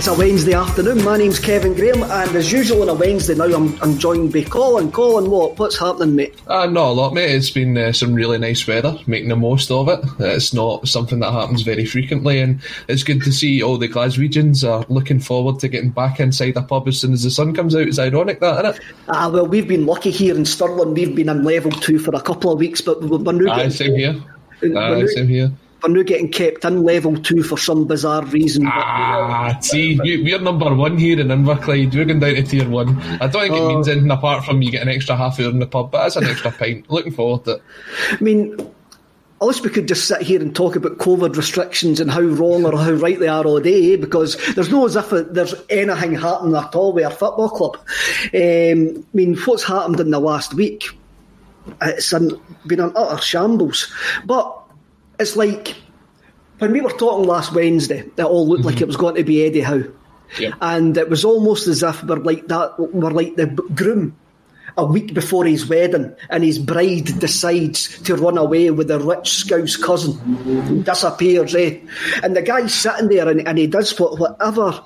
It's a Wednesday afternoon. My name's Kevin Graham, and as usual on a Wednesday now, I'm, I'm joined by Colin. Colin, what? What's happening, mate? Uh, not a lot, mate. It's been uh, some really nice weather, making the most of it. Uh, it's not something that happens very frequently, and it's good to see all the Glaswegians are looking forward to getting back inside a pub as soon as the sun comes out. It's ironic, that, isn't it? Ah, well, we've been lucky here in Stirling. We've been in level two for a couple of weeks, but we're now Aye, same here. we're Aye, same here. We're now getting kept in level two for some bizarre reason. but- Ah, see, you, we're number one here in Inverclyde. We're going down to tier one. I don't think it means anything apart from you get an extra half hour in the pub, but it's an extra pint. Looking forward to it. I mean, I wish we could just sit here and talk about COVID restrictions and how wrong or how right they are all day, eh? because there's no as if there's anything happening at all with our football club. Um, I mean, what's happened in the last week? It's an, been an utter shambles. But it's like when we were talking last Wednesday, it all looked like it was going to be Eddie Howe. Yep. And it was almost as if we're like that, we're like the groom a week before his wedding, and his bride decides to run away with a rich scouse cousin, disappears, eh? And the guy's sitting there, and, and he does what whatever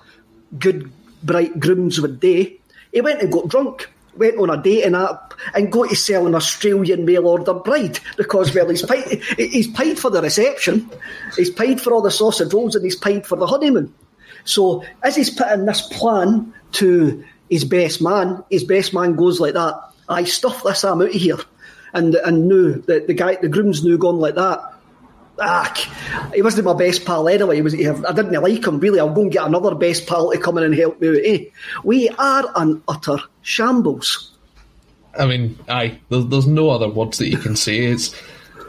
good bright grooms would do. He went and got drunk. Went on a dating app and got to sell an Australian mail order bride because well he's paid he's paid for the reception, he's paid for all the sausage rolls and he's paid for the honeymoon. So as he's putting this plan to his best man, his best man goes like that. I stuff this, I'm out of here. And and no, the, the guy, the groom's new gone like that. Ah, he wasn't my best pal anyway. He was, I didn't like him really. I'll go and get another best pal to come in and help me out. Eh? We are an utter shambles. I mean, aye, there's, there's no other words that you can say. It's,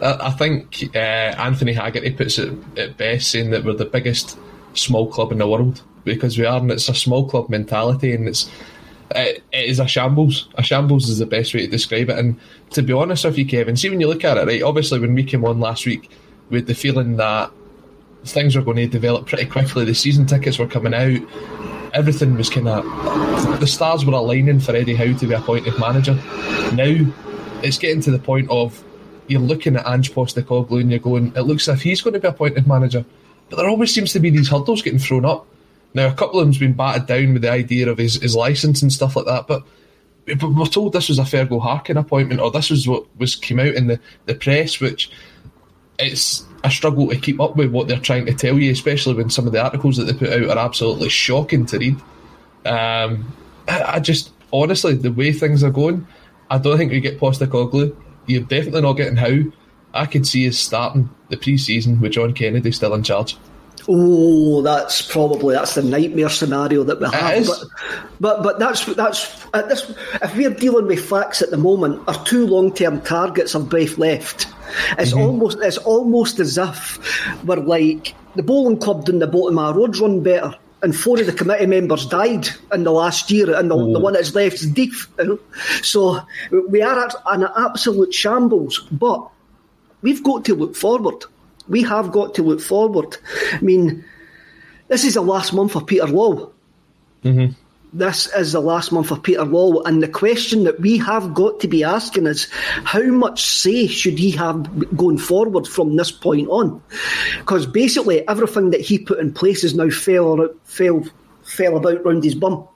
I, I think uh, Anthony Haggerty puts it at best, saying that we're the biggest small club in the world because we are, and it's a small club mentality, and it's it, it is a shambles. A shambles is the best way to describe it. And to be honest with you, Kevin, see when you look at it, right? Obviously, when we came on last week, with the feeling that things were going to develop pretty quickly. The season tickets were coming out. Everything was kind of the stars were aligning for Eddie Howe to be appointed manager. Now it's getting to the point of you're looking at Ange Postecoglou and you're going, it looks as if he's going to be appointed manager, but there always seems to be these hurdles getting thrown up. Now a couple of them's been batted down with the idea of his, his license and stuff like that, but but we're told this was a Fergal Harkin appointment, or this was what was came out in the, the press, which it's a struggle to keep up with what they're trying to tell you, especially when some of the articles that they put out are absolutely shocking to read. Um, I, I, just honestly, the way things are going, I don't think we get Postecoglou. You're definitely not getting Howe. I could see us starting the pre-season with John Kennedy still in charge. Oh, that's probably that's the nightmare scenario that we have. But, but but that's that's uh, this. If we're dealing with facts at the moment, our two long term targets have both left. It's mm-hmm. almost it's almost as if we're like the bowling club doing the bottom of our roads run better. And four of the committee members died in the last year, and the, the one that's left is deep. You know? So we are at an absolute shambles, but we've got to look forward we have got to look forward. I mean, this is the last month of Peter Lawwell. Mm-hmm. This is the last month of Peter Lawwell, and the question that we have got to be asking is how much say should he have going forward from this point on? Because basically everything that he put in place is now fell fell fell about round his bum.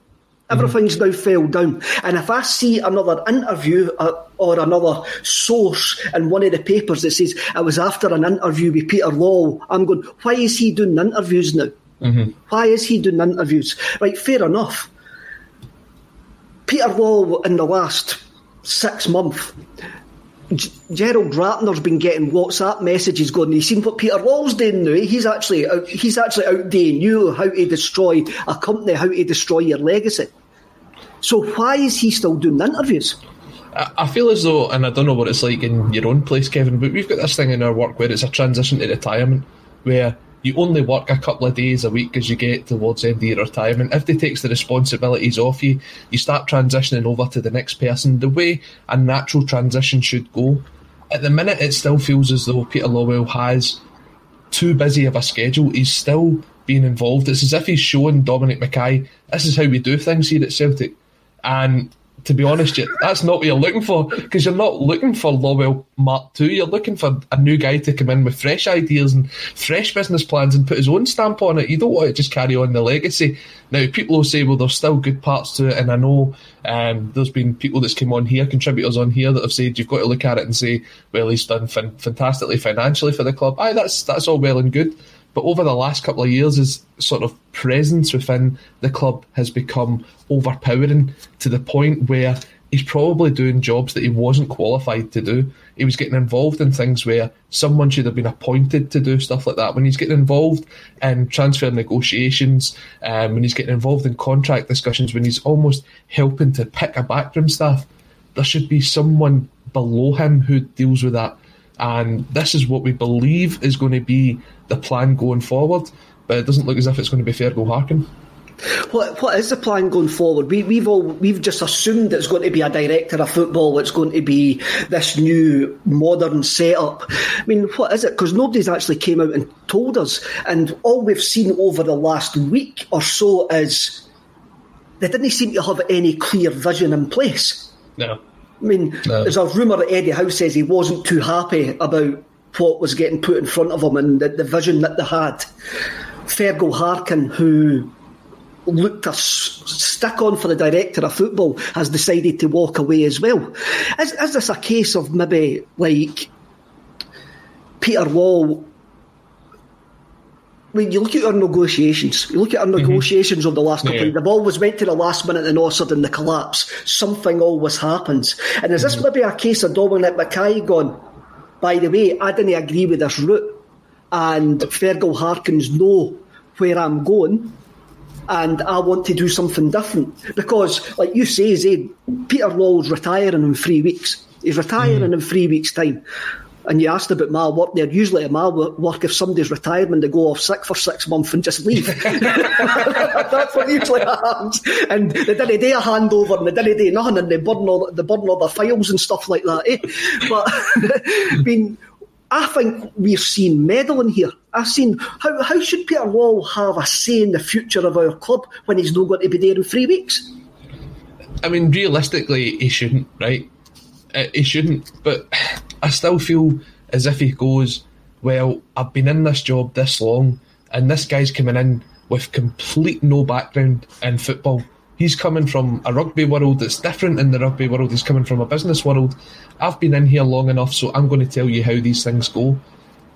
Everything's now fell down. And if I see another interview uh, or another source in one of the papers that says it was after an interview with Peter Lawwell, I'm going, why is he doing interviews now? Mm-hmm. Why is he doing interviews? Right, fair enough. Peter Lawwell in the last six months Gerald Ratner's been getting WhatsApp messages going. You seen what Peter Lawwell's doing now? He's actually out, he's actually out doing you how to destroy a company, how to destroy your legacy. So why is he still doing interviews? I feel as though, and I don't know what it's like in your own place, Kevin, but we've got this thing in our work where it's a transition to retirement, where you only work a couple of days a week as you get towards the end of your retirement. If they takes the responsibilities off you, you start transitioning over to the next person. The way a natural transition should go. At the minute, it still feels as though Peter Lawwell has too busy of a schedule. He's still being involved. It's as if he's showing Dominic McKay, this is how we do things here at Celtic. And to be honest, that's not what you're looking for because you're not looking for Lawwell Mark II. You're looking for a new guy to come in with fresh ideas and fresh business plans and put his own stamp on it. You don't want to just carry on the legacy. Now, people will say, well, there's still good parts to it, and I know um, there's been people that's come on here, contributors on here, that have said you've got to look at it and say, well, he's done fin- fantastically financially for the club. Aye, that's that's all well and good. But over the last couple of years, his sort of presence within the club has become overpowering to the point where he's probably doing jobs that he wasn't qualified to do. He was getting involved in things where someone should have been appointed to do stuff like that. When he's getting involved in transfer negotiations, um, when he's getting involved in contract discussions, when he's almost helping to pick a backroom staff, there should be someone below him who deals with that. And this is what we believe is going to be the plan going forward, but it doesn't look as if it's going to be Fergal Harkin. What what is the plan going forward? We, we've all we've just assumed it's going to be a director of football. It's going to be this new modern setup. I mean, what is it? Because nobody's actually came out and told us, and all we've seen over the last week or so is they didn't seem to have any clear vision in place. No. I mean, no. there's a rumour that Eddie Howe says he wasn't too happy about what was getting put in front of him and the, the vision that they had. Fergal Harkin, who looked a stick on for the director of football, has decided to walk away as well. Is, is this a case of maybe like Peter Lawwell? When you look at our negotiations, you look at our mm-hmm. negotiations of the last couple, yeah. they've always went to the last minute and all of a sudden the collapse. Something always happens. And is mm-hmm. this maybe a case of Dominic McKay gone, by the way, I didn't agree with this route. and Fergal Harkins know where I'm going, and I want to do something different. Because, like you say, Zaid, Peter Lawwell's retiring in three weeks. He's retiring mm. in three weeks' time. And you asked about my work there. Usually, at my work, if somebody's retirement, they go off sick for six months and just leave. That's what usually happens. And they didn't do a handover and they didn't do nothing and they burn all, they burn all the files and stuff like that. Eh? But, I mean, I think we're seeing meddling here. I've seen how, how should Peter Lawwell have a say in the future of our club when he's not going to be there in three weeks? I mean, realistically, he shouldn't, right? Uh, he shouldn't, but I still feel as if he goes, Well, I've been in this job this long, and this guy's coming in with complete no background in football. He's coming from a rugby world that's different in the rugby world. He's coming from a business world. I've been in here long enough, so I'm going to tell you how these things go.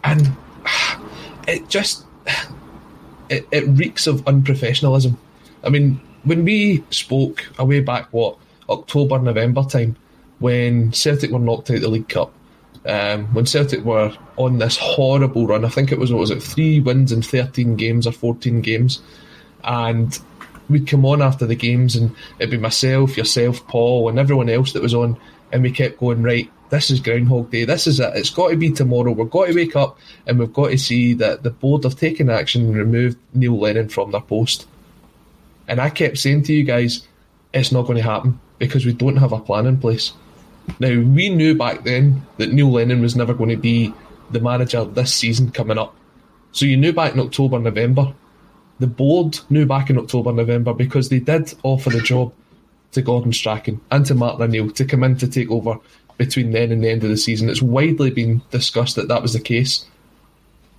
And it just it, it reeks of unprofessionalism. I mean, when we spoke a way back, what October, November time, when Celtic were knocked out of the League Cup, um, when Celtic were on this horrible run, I think it was what was it, three wins in thirteen games or fourteen games, and we'd come on after the games and it'd be myself, yourself, Paul, and everyone else that was on, and we kept going, right, this is Groundhog Day, this is it, it's got to be tomorrow, we've got to wake up and we've got to see that the board have taken action and removed Neil Lennon from their post. And I kept saying to you guys, it's not going to happen because we don't have a plan in place. Now, we knew back then that Neil Lennon was never going to be the manager this season coming up. So you knew back in October, November the board knew back in October, November because they did offer the job to Gordon Strachan and to Martin O'Neill to come in to take over between then and the end of the season. It's widely been discussed that that was the case.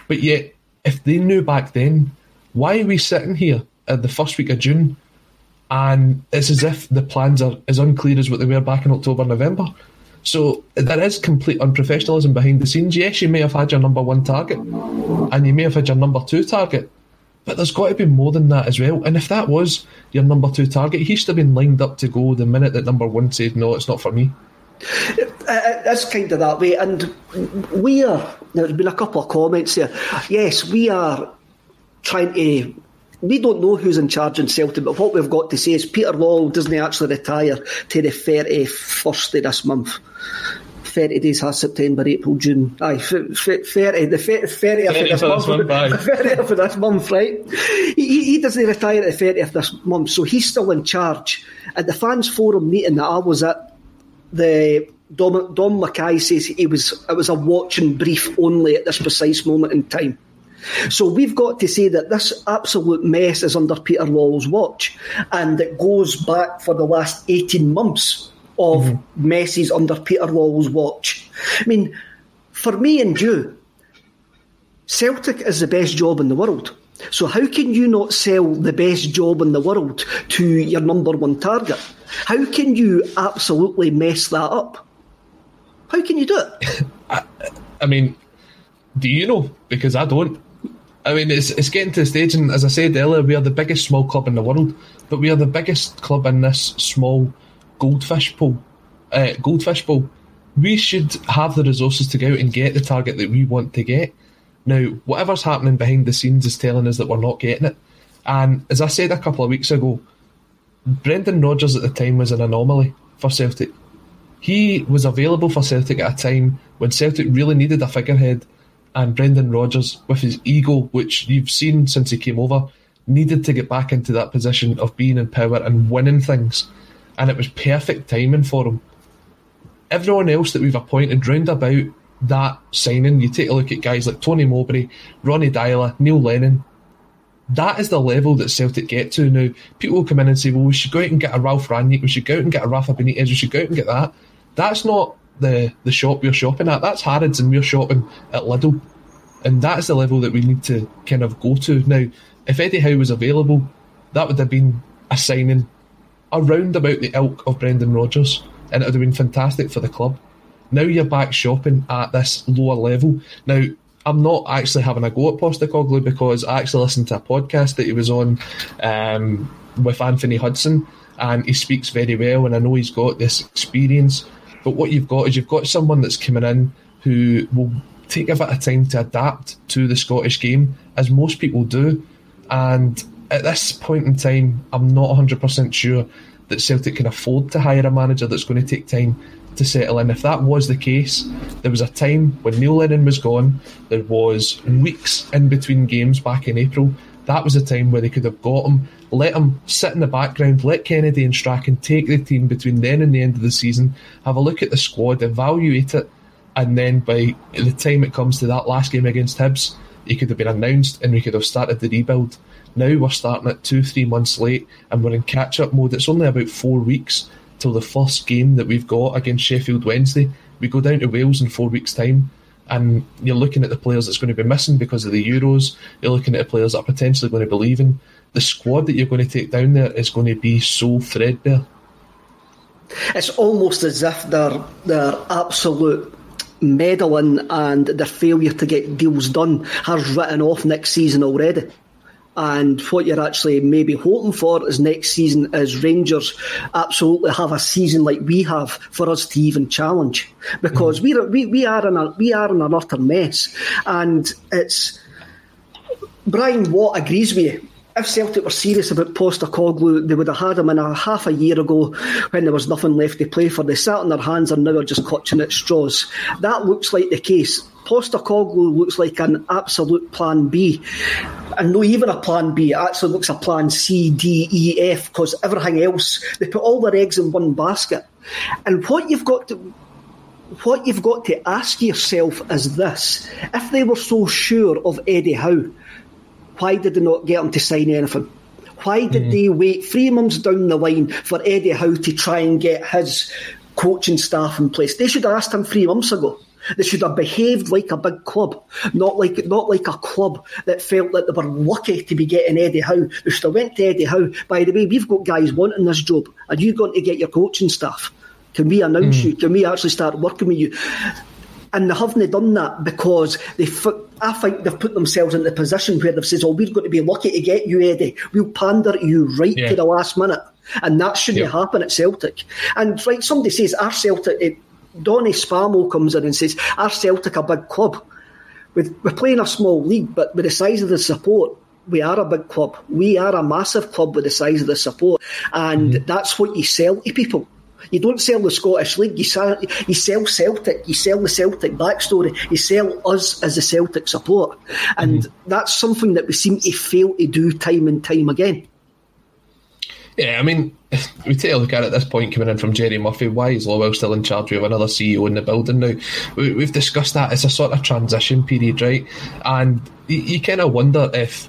But yet, if they knew back then, why are we sitting here at the first week of June and it's as if the plans are as unclear as what they were back in October, November? So there is complete unprofessionalism behind the scenes. Yes, you may have had your number one target and you may have had your number two target, but there's got to be more than that as well. And if that was your number two target, he should have been lined up to go the minute that number one said, no, it's not for me. Uh, uh, it's kind of that way. And we are, there's been a couple of comments here. Yes, we are trying to. We don't know who's in charge in Celtic, but what we've got to say is Peter Lawwell doesn't actually retire to the 31st of this month. 30 days has September, April, June. Aye, 30, the 30th of this month. month 30th of this month, right? He, he doesn't retire at the 30th this month, so he's still in charge. At the fans forum meeting that I was at, the Dom, Dom McKay says he was it was a watching brief only at this precise moment in time. So we've got to say that this absolute mess is under Peter Lawwell's watch, and it goes back for the last eighteen months of mm-hmm. messes under Peter Lawwell's watch. I mean, for me and you, Celtic is the best job in the world. So how can you not sell the best job in the world to your number one target? How can you absolutely mess that up? How can you do it? I, I mean, do you know? Because I don't. I mean, it's it's getting to the stage, and as I said earlier, we are the biggest small club in the world, but we are the biggest club in this small goldfish pool, uh, goldfish bowl, we should have the resources to go out and get the target that we want to get. Now, whatever's happening behind the scenes is telling us that we're not getting it. And as I said a couple of weeks ago, Brendan Rodgers at the time was an anomaly for Celtic. He was available for Celtic at a time when Celtic really needed a figurehead, and Brendan Rodgers, with his ego, which you've seen since he came over, needed to get back into that position of being in power and winning things and it was perfect timing for him. Everyone else that we've appointed round about that signing, you take a look at guys like Tony Mowbray, Ronny Deila, Neil Lennon. That is the level that Celtic get to now. People will come in and say, "Well, we should go out and get a Ralf Rangnick, we should go out and get a Rafa Benitez, we should go out and get that." That's not the the shop we're shopping at. That's Harrods, and we're shopping at Lidl, and that's the level that we need to kind of go to now. If Eddie Howe was available, that would have been a signing around about the ilk of Brendan Rodgers, and it would have been fantastic for the club. Now you're back shopping at this lower level. Now, I'm not actually having a go at Postecoglou because I actually listened to a podcast that he was on um, with Anthony Hudson, and he speaks very well, and I know he's got this experience. But what you've got is you've got someone that's coming in who will take a bit of time to adapt to the Scottish game, as most people do. And at this point in time, I'm not 100% sure that Celtic can afford to hire a manager that's going to take time to settle in. If that was the case, there was a time when Neil Lennon was gone, there was weeks in between games back in April. That was a time where they could have got him, let him sit in the background, let Kennedy and Strachan take the team between then and the end of the season, have a look at the squad, evaluate it, and then by the time it comes to that last game against Hibs, he could have been announced and we could have started the rebuild. Now we're starting it two, three months late and we're in catch up mode. It's only about four weeks till the first game that we've got against Sheffield Wednesday. We go down to Wales in four weeks' time and you're looking at the players that's going to be missing because of the Euros. You're looking at the players that are potentially going to be leaving. The squad that you're going to take down there is going to be so threadbare. It's almost as if their their absolute meddling and their failure to get deals done has written off next season already. And what you're actually maybe hoping for is next season is Rangers absolutely have a season like we have for us to even challenge. Because mm. we're, we we are in a we are in an utter mess, and it's Brian Watt agrees with you if Celtic were serious about Postecoglou, they would have had him in a half a year ago when there was nothing left to play for. They sat on their hands and now are just clutching at straws. That looks like the case. Postecoglou looks like an absolute plan B. And not even a plan B, it actually looks a plan C, D, E, F, because everything else, they put all their eggs in one basket. And what you've got to what you've got to ask yourself is this if they were so sure of Eddie Howe, why did they not get him to sign anything? Why did mm. they wait three months down the line for Eddie Howe to try and get his coaching staff in place? They should have asked him three months ago. They should have behaved like a big club, not like not like a club that felt that they were lucky to be getting Eddie Howe. They should have went to Eddie Howe. By the way, we've got guys wanting this job. Are you going to get your coaching staff? Can we announce mm. you? Can we actually start working with you? and they haven't done that because they. I think they've put themselves in the position where they've said, "Oh, we're going to be lucky to get you, Eddie. We'll pander you right yeah. to the last minute," and that shouldn't happen at Celtic. And right, somebody says, "Our Celtic." It, Donny Spamo comes in and says, "Our Celtic a big club. With, we're playing a small league, but with the size of the support, we are a big club. We are a massive club with the size of the support, and mm-hmm. that's what you sell to people." You don't sell the Scottish League. You sell, you sell Celtic. You sell the Celtic backstory. You sell us as a Celtic support, and mm-hmm. that's something that we seem to fail to do time and time again. Yeah, I mean, we take a look at it at this point coming in from Jerry Murphy. Why is Lawwell still in charge? We have another CEO in the building now. We, have discussed that. It's a sort of transition period, right? And you, you kind of wonder if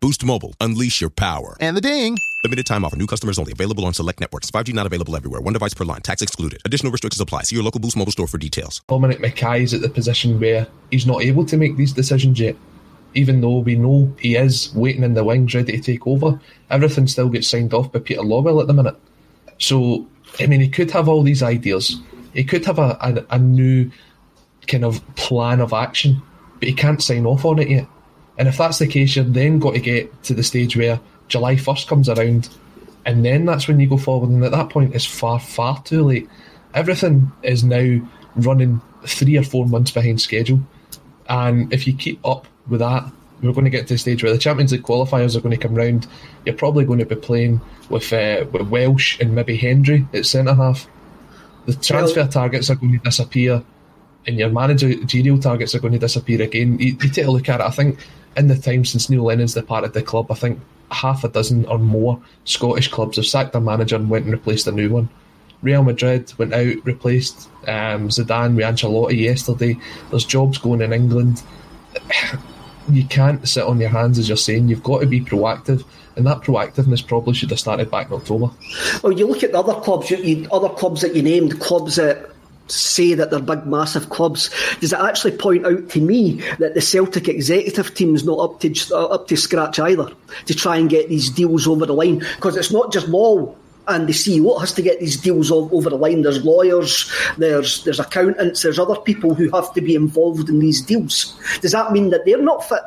Boost Mobile. Unleash your power. And the ding. Limited time offer. New customers only. Available on select networks. 5G not available everywhere. One device per line. Tax excluded. Additional restrictions apply. See your local Boost Mobile store for details. Dominic McKay is at the position where he's not able to make these decisions yet. Even though we know he is waiting in the wings, ready to take over, everything still gets signed off by Peter Lawwell at the minute. So, I mean, he could have all these ideas. He could have a, a, a new kind of plan of action, but he can't sign off on it yet. And if that's the case, you've then got to get to the stage where July 1st comes around, and then that's when you go forward. And at that point, it's far, far too late. Everything is now running three or four months behind schedule. And if you keep up with that, we're going to get to the stage where the Champions League qualifiers are going to come round. You're probably going to be playing with, uh, with Welsh and maybe Hendry at centre half. The transfer well, targets are going to disappear, and your managerial targets are going to disappear again. You, you take a look at it, I think in the time since Neil Lennon's departed the club, I think half a dozen or more Scottish clubs have sacked their manager and went and replaced a new one. Real Madrid went out, replaced um, Zidane with Ancelotti yesterday. There's jobs going in England. You can't sit on your hands, as you're saying. You've got to be proactive, and that proactiveness probably should have started back in October. Well, you look at the other clubs, you, you, other clubs that you named, clubs that say that they're big, massive clubs. Does it actually point out to me that the Celtic executive team is not up to uh, up to scratch either to try and get these deals over the line? Because it's not just Wall and the CEO has to get these deals over the line. There's lawyers, there's there's accountants, there's other people who have to be involved in these deals. Does that mean that they're not fit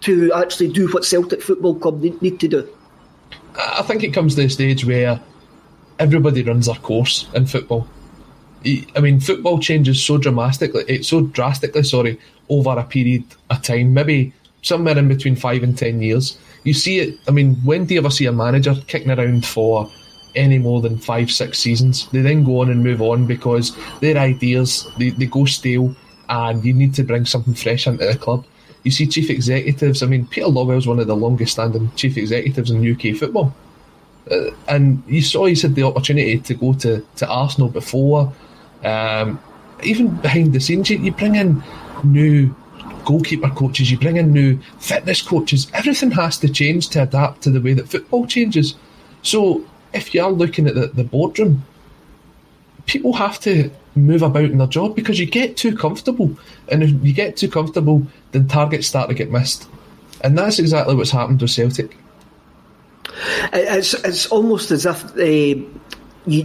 to actually do what Celtic Football Club need to do? I think it comes to a stage where everybody runs their course in football. I mean, football changes so dramatically, it's so drastically, sorry, over a period of time, maybe somewhere in between five and ten years. You see it. I mean, when do you ever see a manager kicking around for any more than five, six seasons. They then go on and move on because their ideas they, they go stale and you need to bring something fresh into the club. You see chief executives, I mean, Peter Lawwell's one of the longest standing chief executives in UK football. Uh, and you saw he's had the opportunity to go to, to Arsenal before. Um, even behind the scenes, you, you bring in new goalkeeper coaches, you bring in new fitness coaches. Everything has to change to adapt to the way that football changes. So if you are looking at the, the boardroom, people have to move about in their job because you get too comfortable. And if you get too comfortable, then targets start to get missed. And that's exactly what's happened with Celtic. It's, it's almost as if uh, you,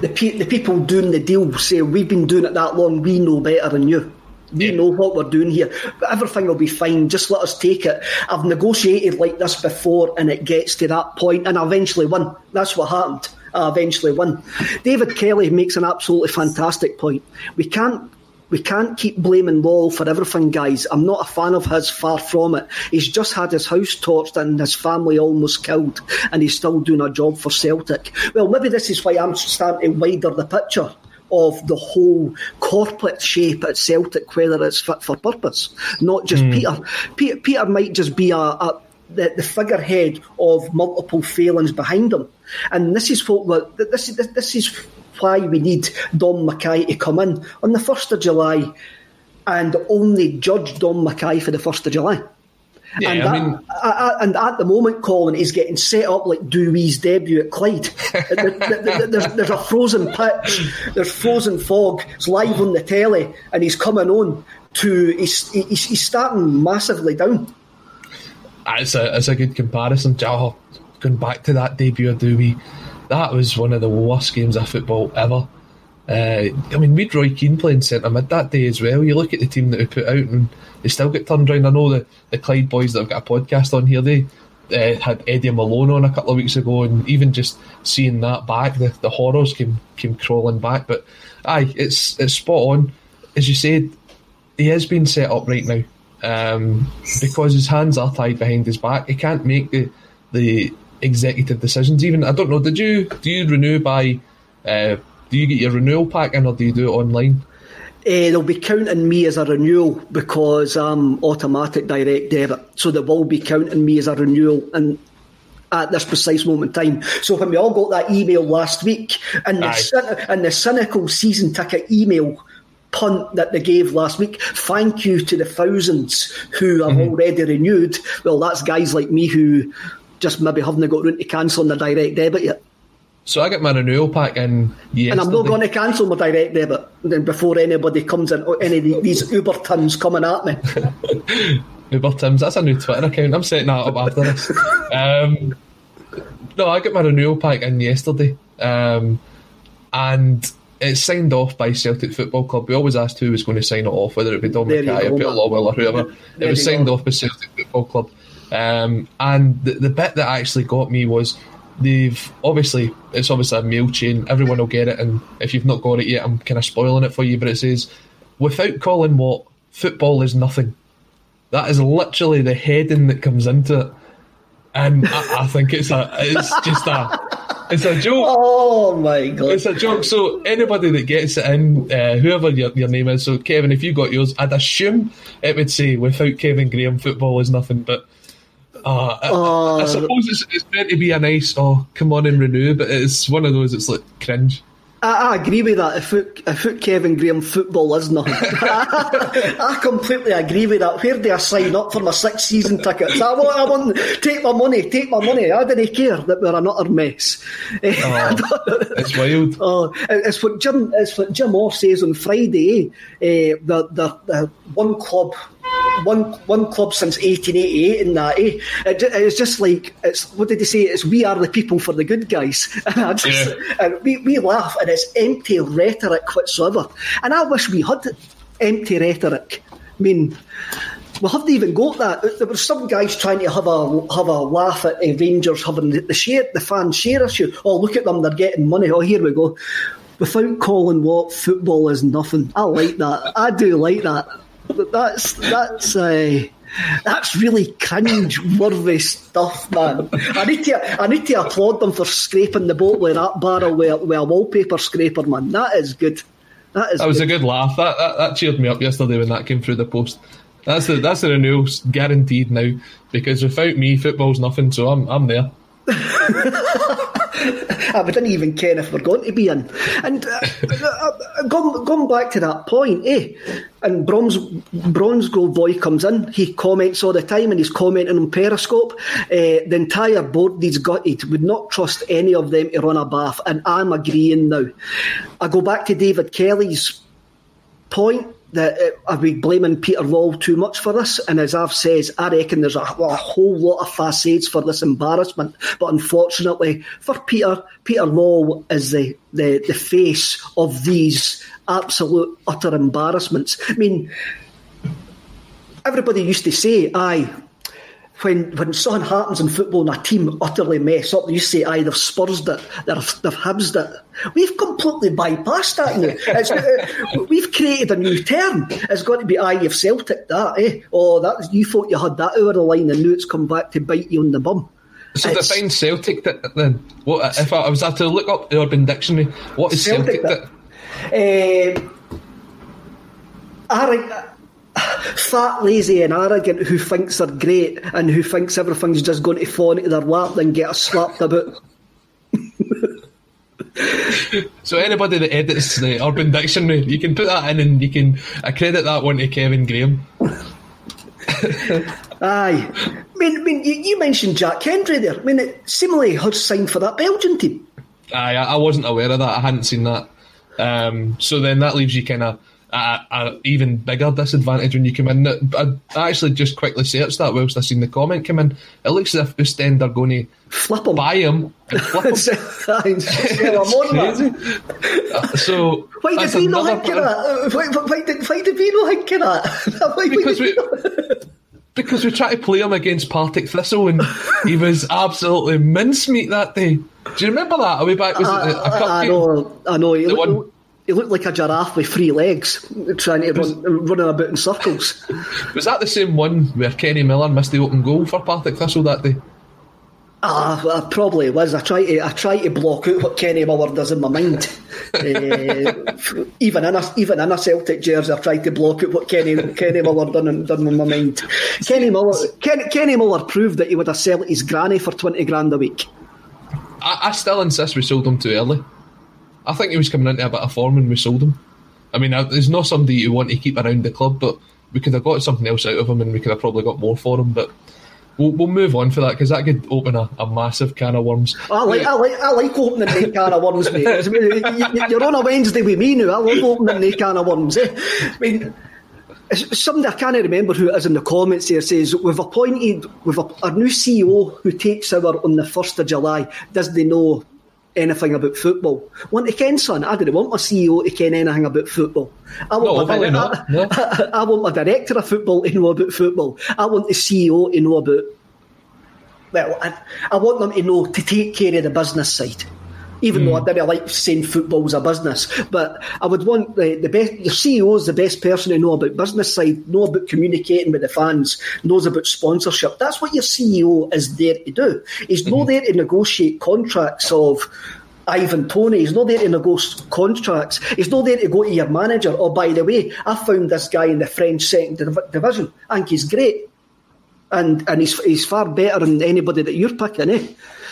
the, the people doing the deal say, We've been doing it that long, we know better than you. We know what we're doing here. Everything will be fine. Just let us take it. I've negotiated like this before and it gets to that point and I eventually win. That's what happened. I eventually win. David Kelly makes an absolutely fantastic point. We can't we can't keep blaming Wall for everything, guys. I'm not a fan of his, far from it. He's just had his house torched and his family almost killed, and he's still doing a job for Celtic. Well, maybe this is why I'm starting to wider the picture of the whole corporate shape at Celtic, whether it's fit for purpose, not just mm. Peter. Peter. Peter might just be a, a the, the, figurehead of multiple failings behind him, and this is what this is. This is why we need Dom McKay to come in on the first of July, and only judge Dom McKay for the first of July. Yeah, and, I mean, and at the moment, Colin is getting set up like Du Wei's debut at Clyde. there's, there's, a frozen pitch, there's frozen fog, it's live on the telly, and he's coming on to, he's, he's, he's starting massively down. Ah, it's a, it's a good comparison. Oh, going back to that debut of Dewey, that was one of the worst games of football ever. Uh, I mean, we had Roy Keane playing centre mid that day as well. You look at the team that we put out, and they still get turned around. I know the, the Clyde boys that have got a podcast on here, they uh, had Eddie Malone on a couple of weeks ago, and even just seeing that back, the, the horrors came came crawling back. But aye, it's it's spot on. As you said, he is being set up right now um, because his hands are tied behind his back. He can't make the the executive decisions. Even I don't know. Did you do you renew by? Uh, do you get your renewal pack in, or do you do it online? Uh, they'll be counting me as a renewal because I'm automatic direct debit, so they will be counting me as a renewal and at this precise moment in time. So when we all got that email last week and the, and the cynical season ticket email punt that they gave last week, thank you to the thousands who have mm-hmm. already renewed. Well, that's guys like me who just maybe haven't got round to cancelling the direct debit yet. So I get my renewal pack in yesterday. And I'm not going to cancel my direct debit then before anybody comes in, any of these Uber Tims coming at me. Uber Tims, that's a new Twitter account. I'm setting that up after this. Um, no, I got my renewal pack in yesterday. Um, and it's signed off by Celtic Football Club. We always asked who was going to sign it off, whether it be Dom McKay or Peter Lawwell or whoever. There it was signed go. off by Celtic Football Club. Um, and the, the bit that actually got me was they've obviously it's obviously a mail chain. Everyone will get it, and if you've not got it yet, I'm kind of spoiling it for you. But it says, without Colin Watt, football is nothing. That is literally the heading that comes into it, and I, I think it's a it's just a. It's a joke. Oh my god! It's a joke. So anybody that gets it in, uh, whoever your, your name is, so Kevin, if you got yours, I'd assume it would say, "Without Kevin Graham, football is nothing." But Uh, I, I, I suppose it's, it's meant to be a nice, oh, come on and renew, but it's one of those, that's like cringe. I, I agree with that. If it, if it Kevin Graham football is nothing, I completely agree with that. Where do I sign up for my six season tickets? I want, I want, take my money, take my money. I didn't care that we're another mess. Oh, it's wild. Oh, it's what Jim, it's what Jim Orr says on Friday. Eh? The, the the one club one one club since 1888 and that. Eh? It, it's just like it's what did they say? It's we are the people for the good guys, and just yeah. and we, we laugh and it's empty rhetoric whatsoever. And I wish we had empty rhetoric. I mean. We haven't even got that. There were some guys trying to have a have a laugh at uh, Rangers having the, the share the fan share issue. Oh, look at them, they're getting money. Oh, here we go. Without Colin Watt, football is nothing. I like that. I do like that that's that's uh, that's really cringe-worthy stuff, man. I need to I need to applaud them for scraping the boat with that barrel with, with a wallpaper scraper, man. That is good. That is. That was good. a good laugh. That, that that cheered me up yesterday when that came through the post. That's the that's the renewal guaranteed now because without me, football's nothing. So I'm I'm there. I didn't even care if we're going to be in. And uh, uh, uh, going, going back to that point, eh? And Bronze Bronze Gold Boy comes in. He comments all the time, and he's commenting on Periscope. Uh, the entire board got it would not trust any of them to run a bath, and I'm agreeing now. I go back to David Kelly's point that eh, are we blaming Peter Lawwell too much for this? And as I've said, I reckon there's a, a, whole lot of facades for this embarrassment. But unfortunately for Peter, Peter Lawwell is the, the, the face of these absolute utter embarrassments. I mean, everybody used to say, aye, when when something happens in football and a team utterly mess up, you say, "Aye, they've spursed it, they've, they've hibsed it." We've completely bypassed that now. we've created a new term. It's got to be, "Aye, you've Celtic that, eh?" Oh, that you thought you had that over the line, and now it's come back to bite you on the bum. So it's, define Celtic that, then. What if I, I was to look up the Urban Dictionary? What is Celtic? Celtic that? Uh, I, fat, lazy, and arrogant who thinks they're great and who thinks everything's just going to fall into their lap and get us slapped about. so anybody that edits the Urban Dictionary, you can put that in and you can accredit that one to Kevin Graham. Aye. I mean, I mean you, you, mentioned Jack Hendry there. I mean, it seemingly has signed for that Belgian team. Aye, I, I wasn't aware of that. I hadn't seen that. Um, so then that leaves you kind of a, even bigger disadvantage when you come in. I, I actually just quickly searched that whilst I seen the comment come in. It looks as if Ostend are going to flip him, buy and flip him. so why did we not think of that? Why, why, did, why did we not think of that? Why, because we. Because we tried to play him against Partick Thistle and he was absolutely mincemeat that day. Do you remember that? Are we back? Was uh, it a cup I game? know, I know. One, he looked like a giraffe with three legs, trying to run, running about in circles. Was that the same one where Kenny Miller missed the open goal for Partick Thistle that day? Ah, it probably was. I try to I try to block out what Kenny Miller does in my mind. uh, even in a even in a Celtic jersey, I try to block out what Kenny Kenny Miller done in, done in my mind. Kenny Miller Ken, Kenny Miller proved that he would have sell his granny for twenty grand a week. I, I still insist we sold him too early. I think he was coming into a bit of form when we sold him. I mean, there's not somebody you want to keep around the club, but we could have got something else out of him and we could have probably got more for him. But we'll, we'll move on for that because that could open a, a, massive can of worms. I like, I like, I like opening the can of worms, mate. You're on a Wednesday with me now. I love opening the can of worms. I mean, somebody I can't remember who it is in the comments here says we've appointed we've a, a new CEO who takes over on the first of July. Does they know anything about football. Want to ken, son? I didn't want my CEO to ken anything about football. I want, no, my, I, no. I, I, want my director of football to know about football. I want the CEO to know about. Well, I, I want them to know to take care of the business side even mm. though I hmm. didn't like saying football's a business. But I would want the, the best, your CEO is the best person to know about business side, know about communicating with the fans, knows about sponsorship. That's what your CEO is there to do. He's mm-hmm. not there to negotiate contracts of Ivan Toney. He's not there to negotiate contracts. He's not there to go to your manager. Oh, by the way, I found this guy in the French second div- division. I think he's great. and and he's he's far better than anybody that you're picking. Eh?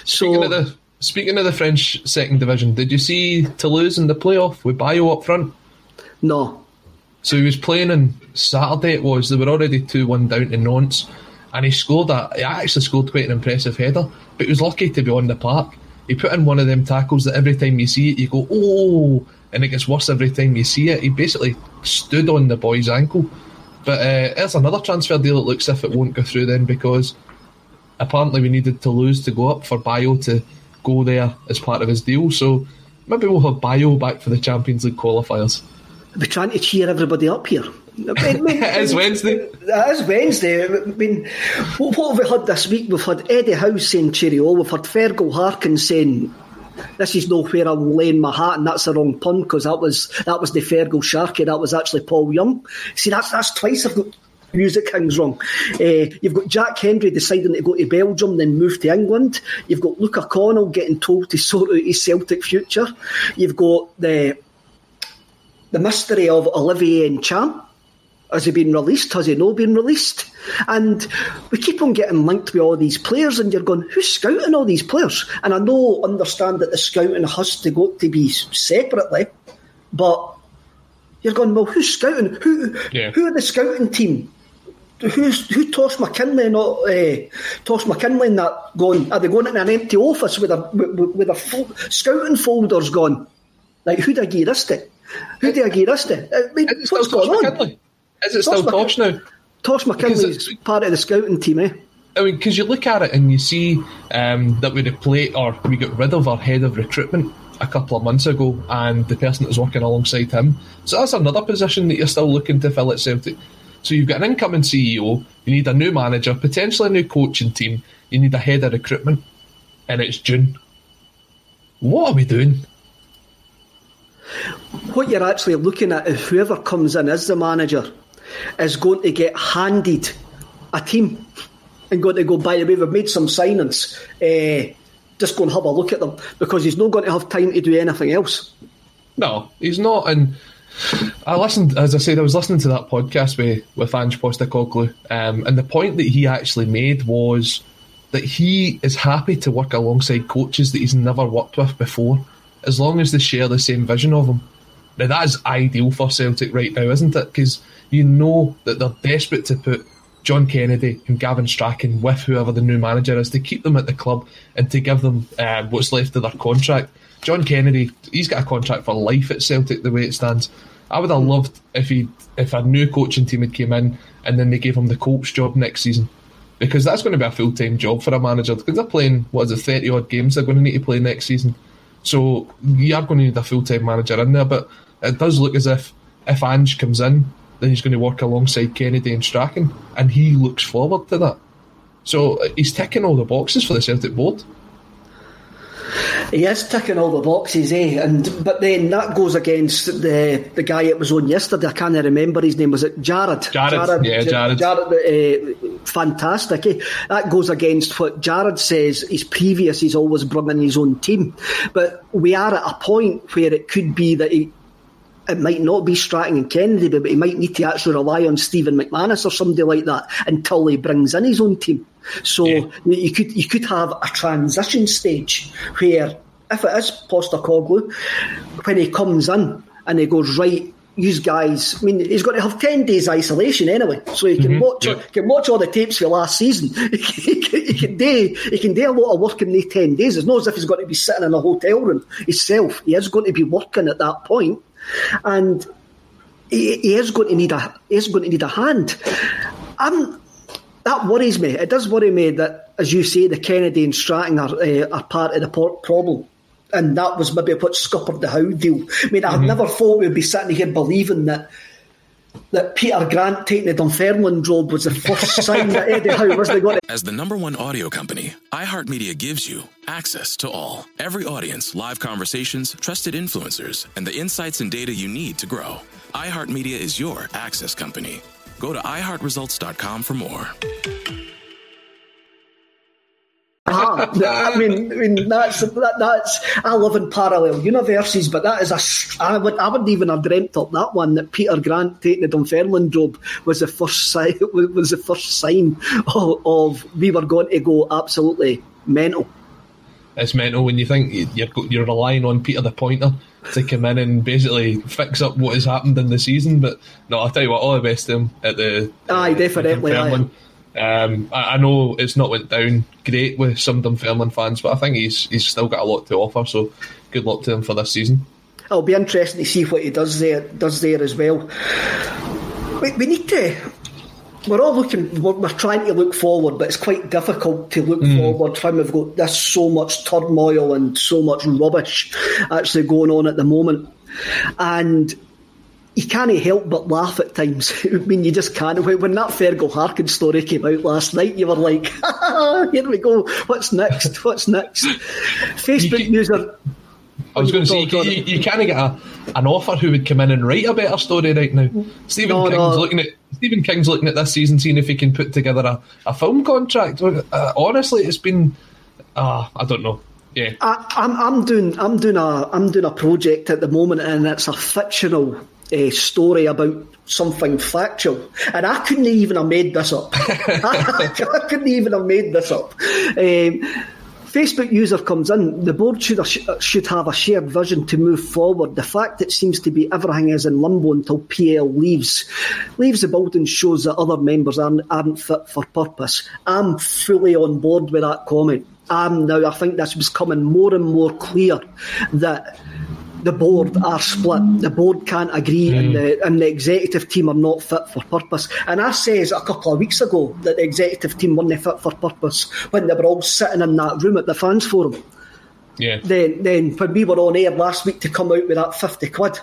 So speaking of the speaking of the French second division, did you see Toulouse in the playoff with Bayo up front? No. So he was playing on Saturday. It was they were already two one down to Nantes, and he scored a. He actually scored quite an impressive header, but he was lucky to be on the park. He put in one of them tackles that every time you see it, you go oh, and it gets worse every time you see it. He basically stood on the boy's ankle. But uh, there's another transfer deal. It looks if it won't go through then because apparently we needed Toulouse to go up for Bayo to go there as part of his deal. So maybe we'll have Bayo back for the Champions League qualifiers. We're trying to cheer everybody up here. it's Wednesday. It is Wednesday. I mean, what, what have we had this week? We've had Eddie Howe saying cheerio. We've had Fergal Harkin saying this is nowhere I'm laying my hat, and that's the wrong pun because that was that was the Feargal Sharkey. That was actually Paul Young. See, that's that's twice I've got music kings wrong. Uh, you've got Jack Hendry deciding to go to Belgium, then move to England. You've got Luca Connell getting told to sort out his Celtic future. You've got the the mystery of Olivier and Ntcham. Has he been released? Has he not been released? And we keep on getting linked with all these players, and you're going, who's scouting all these players? And I know, understand that the scouting has to go to be separately, but you're going, well, who's scouting? Who yeah. who are the scouting team? Who's who? Tosh McKinley not uh, Tosh McKinlay, and that going? Are they going in an empty office with a with, with a fo- scouting folders gone? Like who do I give this to? Who do I give this to? I mean, what's going on? McKinlay? Is it still Tosh now? Tosh McKinlay's part of the scouting team, eh? I mean, because you look at it and you see um, that we replaced or we got rid of our head of recruitment a couple of months ago, and the person that was working alongside him. So that's another position that you're still looking to fill at Celtic. So you've got an incoming CEO, you need a new manager, potentially a new coaching team, you need a head of recruitment, and it's June. What are we doing? What you're actually looking at is whoever comes in as the manager is going to get handed a team and going to go, by the way, we've made some signings. Uh, just go and have a look at them because he's not going to have time to do anything else. No, he's not. And I listened, as I said, I was listening to that podcast with, with Ange Postecoglou, um, and the point that he actually made was that he is happy to work alongside coaches that he's never worked with before, as long as they share the same vision of him. Now, that is ideal for Celtic right now, isn't it? Because you know that they're desperate to put John Kennedy and Gavin Strachan with whoever the new manager is to keep them at the club and to give them uh, what's left of their contract. John Kennedy, he's got a contract for life at Celtic the way it stands. I would have loved if he if a new coaching team had came in and then they gave him the coach job next season. Because that's going to be a full time job for a manager. Because they're playing what is it, thirty odd games they're going to need to play next season. So you are going to need a full time manager in there. But it does look as if if Ange comes in then he's going to work alongside Kennedy and Strachan, and he looks forward to that. So he's ticking all the boxes for the Celtic board. He is ticking all the boxes, eh? And but then that goes against the the guy it was on yesterday. I can't remember his name. Was it Jared? Jared, Jared yeah, Jared. Jared, uh, fantastic. Eh? That goes against what Jared says. His previous, he's always bringing his own team. But we are at a point where it could be that he it might not be Strachan and Kennedy, but he might need to actually rely on Stephen McManus or somebody like that until he brings in his own team. So yeah. you could you could have a transition stage where if it is Postecoglou, when he comes in and he goes right. Use guys. I mean, he's got to have ten days isolation anyway, so he can mm-hmm. watch. Can watch all the tapes for last season. he, can, he can do. He can do a lot of work in the ten days. It's not as if he's got to be sitting in a hotel room himself. He is going to be working at that point and he, he, is going to need a he is going to need a hand. I'm, that worries me. It does worry me that, as you say, the Kennedy and Strachan are, uh, are part of the problem. And that was maybe what scuppered the Howe deal. I mean, I mm-hmm. never thought we'd be sitting here believing that that Peter Grant taking the Dunfermline job was the first sign that Eddie Howe wasn't going to. As the number one audio company, iHeartMedia gives you access to all. Every audience, live conversations, trusted influencers, and the insights and data you need to grow. iHeartMedia is your access company. Go to iHeartResults.com for more. Ah, I mean, I mean that's that, that's I live in parallel universes, but that is a I would I wouldn't even have dreamt up that one that Peter Grant taking the Dunfermline job was the first sign was the first sign of, of we were going to go absolutely mental. It's mental when you think you're you're relying on Peter the Pointer to come in and basically fix up what has happened in the season. But no, I'll tell you what, all the best to him at the. Aye, uh, definitely. Aye. Um, I, I, know it's not went down great with some Dunfermline fans, but I think he's he's still got a lot to offer. So good luck to him for this season. It'll be interesting to see what he does there does there as well. We, we need to. We're all looking. We're, we're, trying to look forward, but it's quite difficult to look mm. forward when we've got this so much turmoil and so much rubbish actually going on at the moment. And you can't help but laugh at times. I mean, you just can't. When that Fergal Harkin story came out last night, you were like, here we go. What's next? What's next? Facebook can, user. I was going to say, you, you, you can't get a, an author who would come in and write a better story right now. Stephen no, King's no. looking at Stephen King's looking at this season, seeing if he can put together a, a film contract. Uh, honestly, it's been, uh, I don't know. Yeah, I, I'm I'm doing I'm doing a I'm doing a project at the moment, and it's a fictional uh, story about something factual, and I couldn't even have made this up. I, couldn't even have made this up. Um, Facebook user comes in. The board should have, should have a shared vision to move forward. The fact it seems to be everything is in limbo until PL leaves leaves the building shows that other members aren't, aren't fit for purpose. I'm fully on board with that comment. Um, now I think this was coming more and more clear that the board are split. The board can't agree, mm. and, the, and the executive team are not fit for purpose. And I says a couple of weeks ago that the executive team weren't fit for purpose when they were all sitting in that room at the fans forum. Yeah. Then, then when we were on air last week to come out with that fifty quid,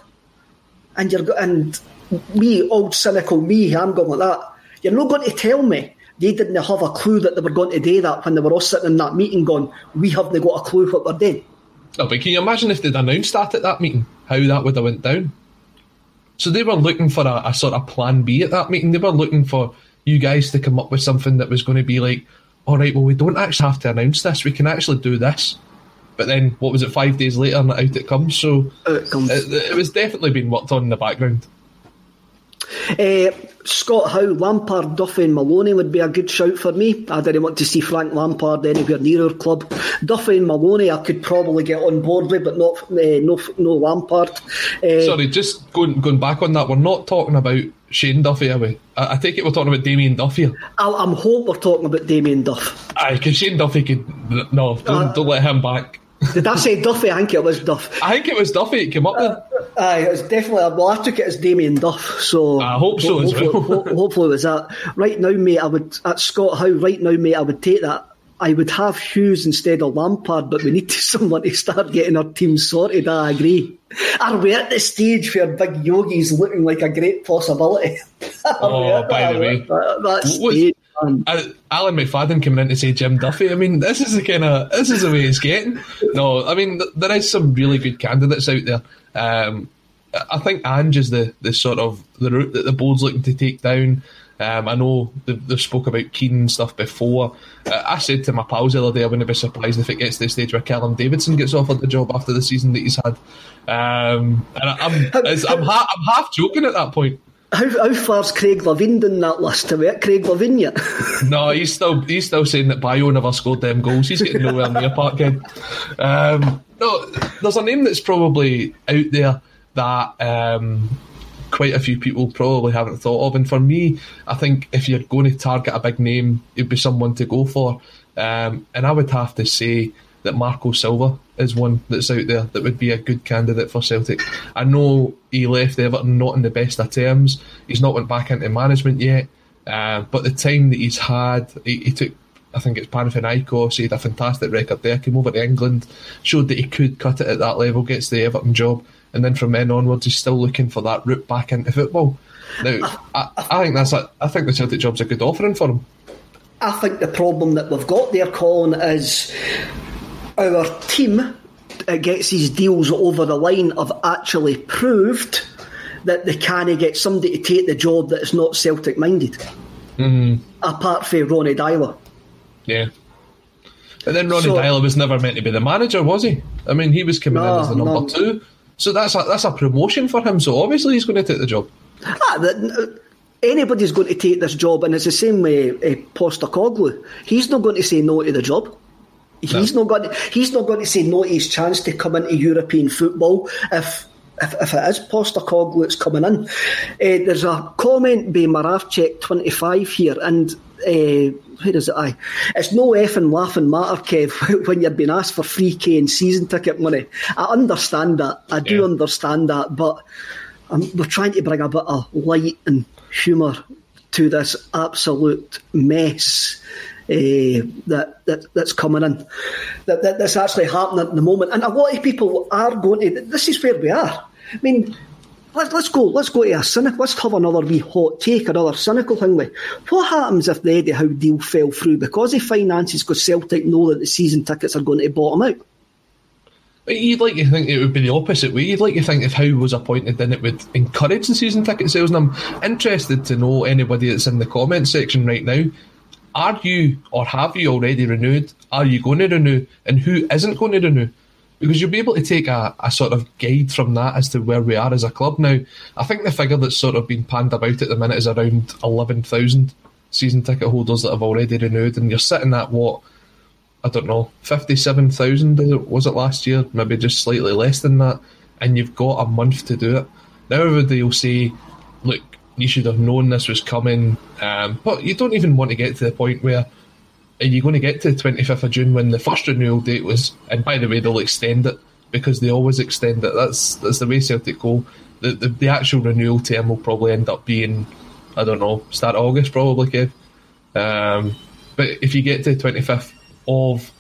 and you're and me, old cynical me, I'm going like that. You're not going to tell me they didn't have a clue that they were going to do that when they were all sitting in that meeting going, we haven't got a clue what we're doing. Oh, but can you imagine if they'd announced that at that meeting, how that would have went down? So they were looking for a, a sort of plan B at that meeting. They were looking for you guys to come up with something that was going to be like, all right, well, we don't actually have to announce this. We can actually do this. But then, what was it, five days later, and out it comes. So it, comes. it, it was definitely being worked on in the background. Uh, Scott Howe, Lampard, Duffy, and Maloney would be a good shout for me. I didn't want to see Frank Lampard anywhere near our club. Duffy and Maloney, I could probably get on board with, but not uh, no no Lampard. Uh, Sorry, just going going back on that, we're not talking about Shane Duffy, are we? I, I take it we're talking about Damien Duffy. I, am hope we're talking about Damien Duff. Aye, because Shane Duffy could no, don't, uh, don't let him back. Did I say Duffy? I think it was Duff. I think it was Duffy. It came up with. Uh, aye, it was definitely. Well, I took it as Damien Duff. So I hope so hopefully, as well. hopefully, it was that. Right now, mate, I would at Scott Howe. Right now, mate, I would take that. I would have Hughes instead of Lampard, but we need to someone to start getting our team sorted. I agree. Are we at the stage where Big Yogi's looking like a great possibility? oh, by the way, that, that stage, uh, Alan McFadden coming in to say Jim Duffy. I mean, this is the kind of this is the way it's getting. No, I mean th- there is some really good candidates out there. Um, I think Ange is the, the sort of the route that the board's looking to take down. Um, I know they've, they've, spoke about Keane and stuff before. Uh, I said to my pals the other day, I wouldn't be surprised if it gets to the stage where Callum Davidson gets offered the job after the season that he's had. Um, and I, am I'm, I'm, ha- I'm half joking at that point. How, how far's Craig Levein in that list? Are we at Craig Levein yet? no, he's still he's still saying that Bayo never scored them goals. He's getting nowhere near Parkhead. Um, no, there's a name that's probably out there that um, quite a few people probably haven't thought of. And for me, I think if you're going to target a big name, it'd be someone to go for. Um, and I would have to say that Marco Silva is one that's out there that would be a good candidate for Celtic. I know he left Everton not in the best of terms. He's not went back into management yet, uh, but the time that he's had, he, he took. I think it's Panathinaikos. He had a fantastic record there. Came over to England, showed that he could cut it at that level. Gets the Everton job, and then from then onwards, he's still looking for that route back into football. Now, I, I think that's a, I think the Celtic job's a good offering for him. I think the problem that we've got there, Colin, is our team uh, gets these deals over the line have actually proved that they can't get somebody to take the job that is not Celtic minded. Mm-hmm. Apart from Ronny Deila. Yeah. And then Ronnie So- Deila was never meant to be the manager, was he? I mean, he was coming No, in as the number no. two. So that's a, that's a promotion for him. So obviously he's going to take the job. Ah, that, anybody's going to take this job, and it's the same way with uh, Postecoglou. He's not going to say no to the job. He's not going. To, he's not going to say no to his chance to come into European football if. If, if it is Postecoglou that's coming in, uh, there's a comment by Maravchek twenty five here, and uh, where is it? I. It's no effing laughing matter, Kev, when you're being asked for free K and season ticket money. I understand that. I do understand that, but um, we're trying to bring a bit of light and humour to this absolute mess Eh, that, that that's coming in. That, that that's actually happening at the moment, and a lot of people are going to. This is where we are. I mean. Let's, let's go. Let's go to a cynic. Let's have another wee hot take, another cynical thing. What happens if the Eddie Howe deal fell through because of finances? Because Celtic know that the season tickets are going to bottom out. You'd like to think it would be the opposite way. You'd like to think if Howe was appointed, then it would encourage the season ticket sales. And I'm interested to know anybody that's in the comment section right now. Are you or have you already renewed? Are you going to renew? And who isn't going to renew? Because you'll be able to take a, a sort of guide from that as to where we are as a club now. I think the figure that's sort of been panned about at the minute is around 11,000 season ticket holders that have already renewed. And you're sitting at what? I don't know, 57,000 was it last year? Maybe just slightly less than that. And you've got a month to do it. Now everybody will say, look, you should have known this was coming. Um, but you don't even want to get to the point where are you going to get to the 25th of June when the first renewal date was? And by the way, they'll extend it because they always extend it. That's that's the way Celtic go. The, the, the actual renewal term will probably end up being, I don't know, start August probably, Kev. Um, but if you get to the 25th of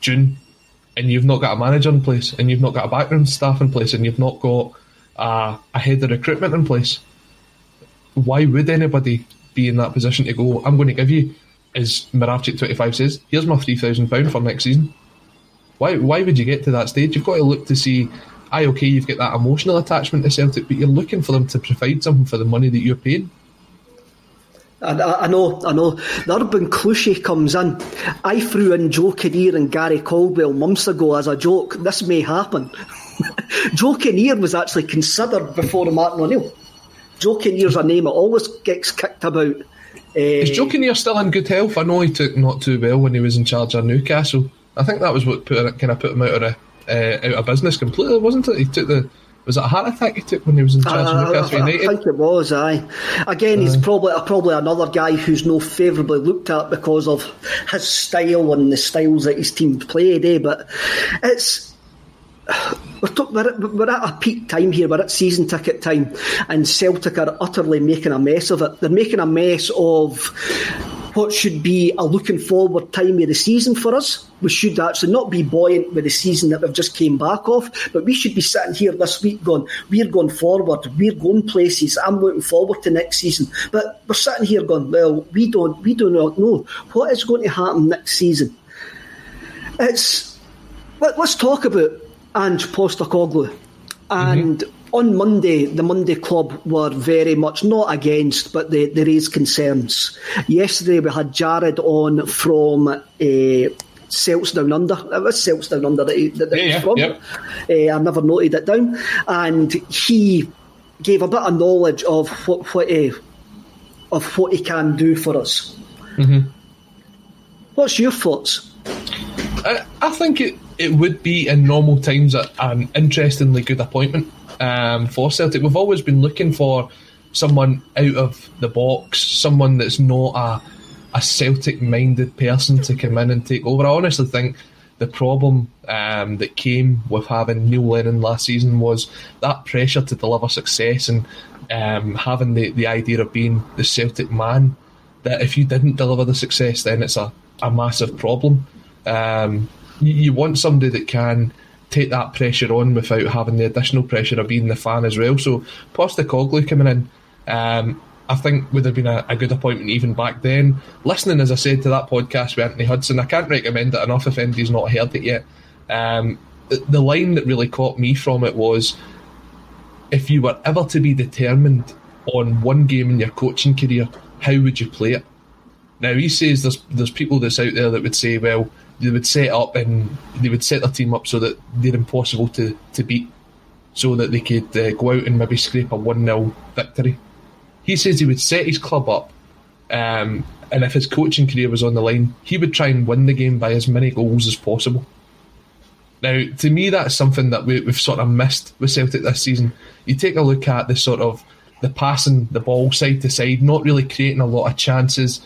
June and you've not got a manager in place and you've not got a background staff in place and you've not got uh, a head of recruitment in place, why would anybody be in that position to go, I'm going to give you, as Miravchik25 says, here's my £3,000 for next season? Why, why would you get to that stage? You've got to look to see, aye, okay, you've got that emotional attachment to Celtic, but you're looking for them to provide something for the money that you're paying. I, I I know, I know. The Urban Cliche comes in. I threw in Joe Kinnear and Gary Caldwell months ago as a joke. This may happen. Joe Kinnear was actually considered before Martin O'Neill. Joe Kinnear's a name that always gets kicked about. Is Joe Kinnear still in good health? I know he took not too well when he was in charge of Newcastle. I think that was what put kind of put him out of a, uh, out of business completely, wasn't it? He took the was it a heart attack he took when he was in charge of Uh, Newcastle I, I think it was, aye. Again, he's probably probably another guy who's no favourably looked at because of his style and the styles that his team played, eh? But it's we're, we're at a peak time here. We're at season ticket time, and Celtic are utterly making a mess of it. They're making a mess of what should be a looking forward time of the season for us. We should actually not be buoyant with the season that we've just came back off, but we should be sitting here this week going, we're going forward, we're going places. I'm looking forward to next season, but we're sitting here going, well, we don't, we do not know what is going to happen next season. It's let, us talk about Ange Postecoglou. And on Monday, the Monday Club were very much not against, but they, they raised concerns. Yesterday, we had Jared on from uh, Celts Down Under. It was Celts Down Under that, he, that, Yeah, he was yeah, from. Uh, I never noted it down. And he gave a bit of knowledge of what, what uh, of what he can do for us. Mm-hmm. What's your thoughts? I, I think it, it would be in normal times an interestingly good appointment um, for Celtic. We've always been looking for someone out of the box, someone that's not a, a Celtic minded person to come in and take over. I honestly think the problem um, that came with having Neil Lennon last season was that pressure to deliver success and um, having the, the idea of being the Celtic man. That if you didn't deliver the success, then it's a, a massive problem. Um, you, you want somebody that can take that pressure on without having the additional pressure of being the fan as well. So Postecoglou coming in, um, I think would have been a, a good appointment even back then. Listening, as I said, to that podcast with Anthony Hudson, I can't recommend it enough if anybody's not heard it yet. Um, the, the line that really caught me from it was, if you were ever to be determined on one game in your coaching career, how would you play it? Now he says there's there's people that's out there that would say, well, they would set up and they would set their team up so that they're impossible to, to beat, so that they could uh, go out and maybe scrape a 1 0 victory. He says he would set his club up, um, and if his coaching career was on the line, he would try and win the game by as many goals as possible. Now, to me, that's something that we, we've sort of missed with Celtic this season. You take a look at the sort of the passing the ball side to side, not really creating a lot of chances.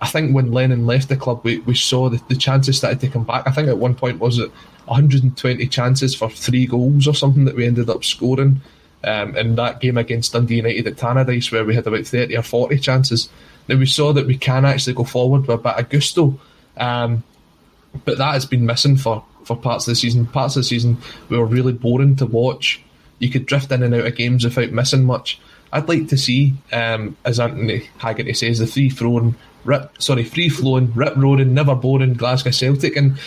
I think when Lennon left the club, we, we saw that the chances started to come back. I think at one point was it 120 chances for three goals or something that we ended up scoring um, in that game against Dundee United at Tannadice, where we had about 30 or 40 chances. Now we saw that we can actually go forward with a bit of gusto, um, but that has been missing for, for parts of the season. Parts of the season we were really boring to watch. You could drift in and out of games without missing much. I'd like to see, um, as Anthony Haggerty says, the free flowing, rip, sorry, free flowing, rip roaring, never boring Glasgow Celtic, and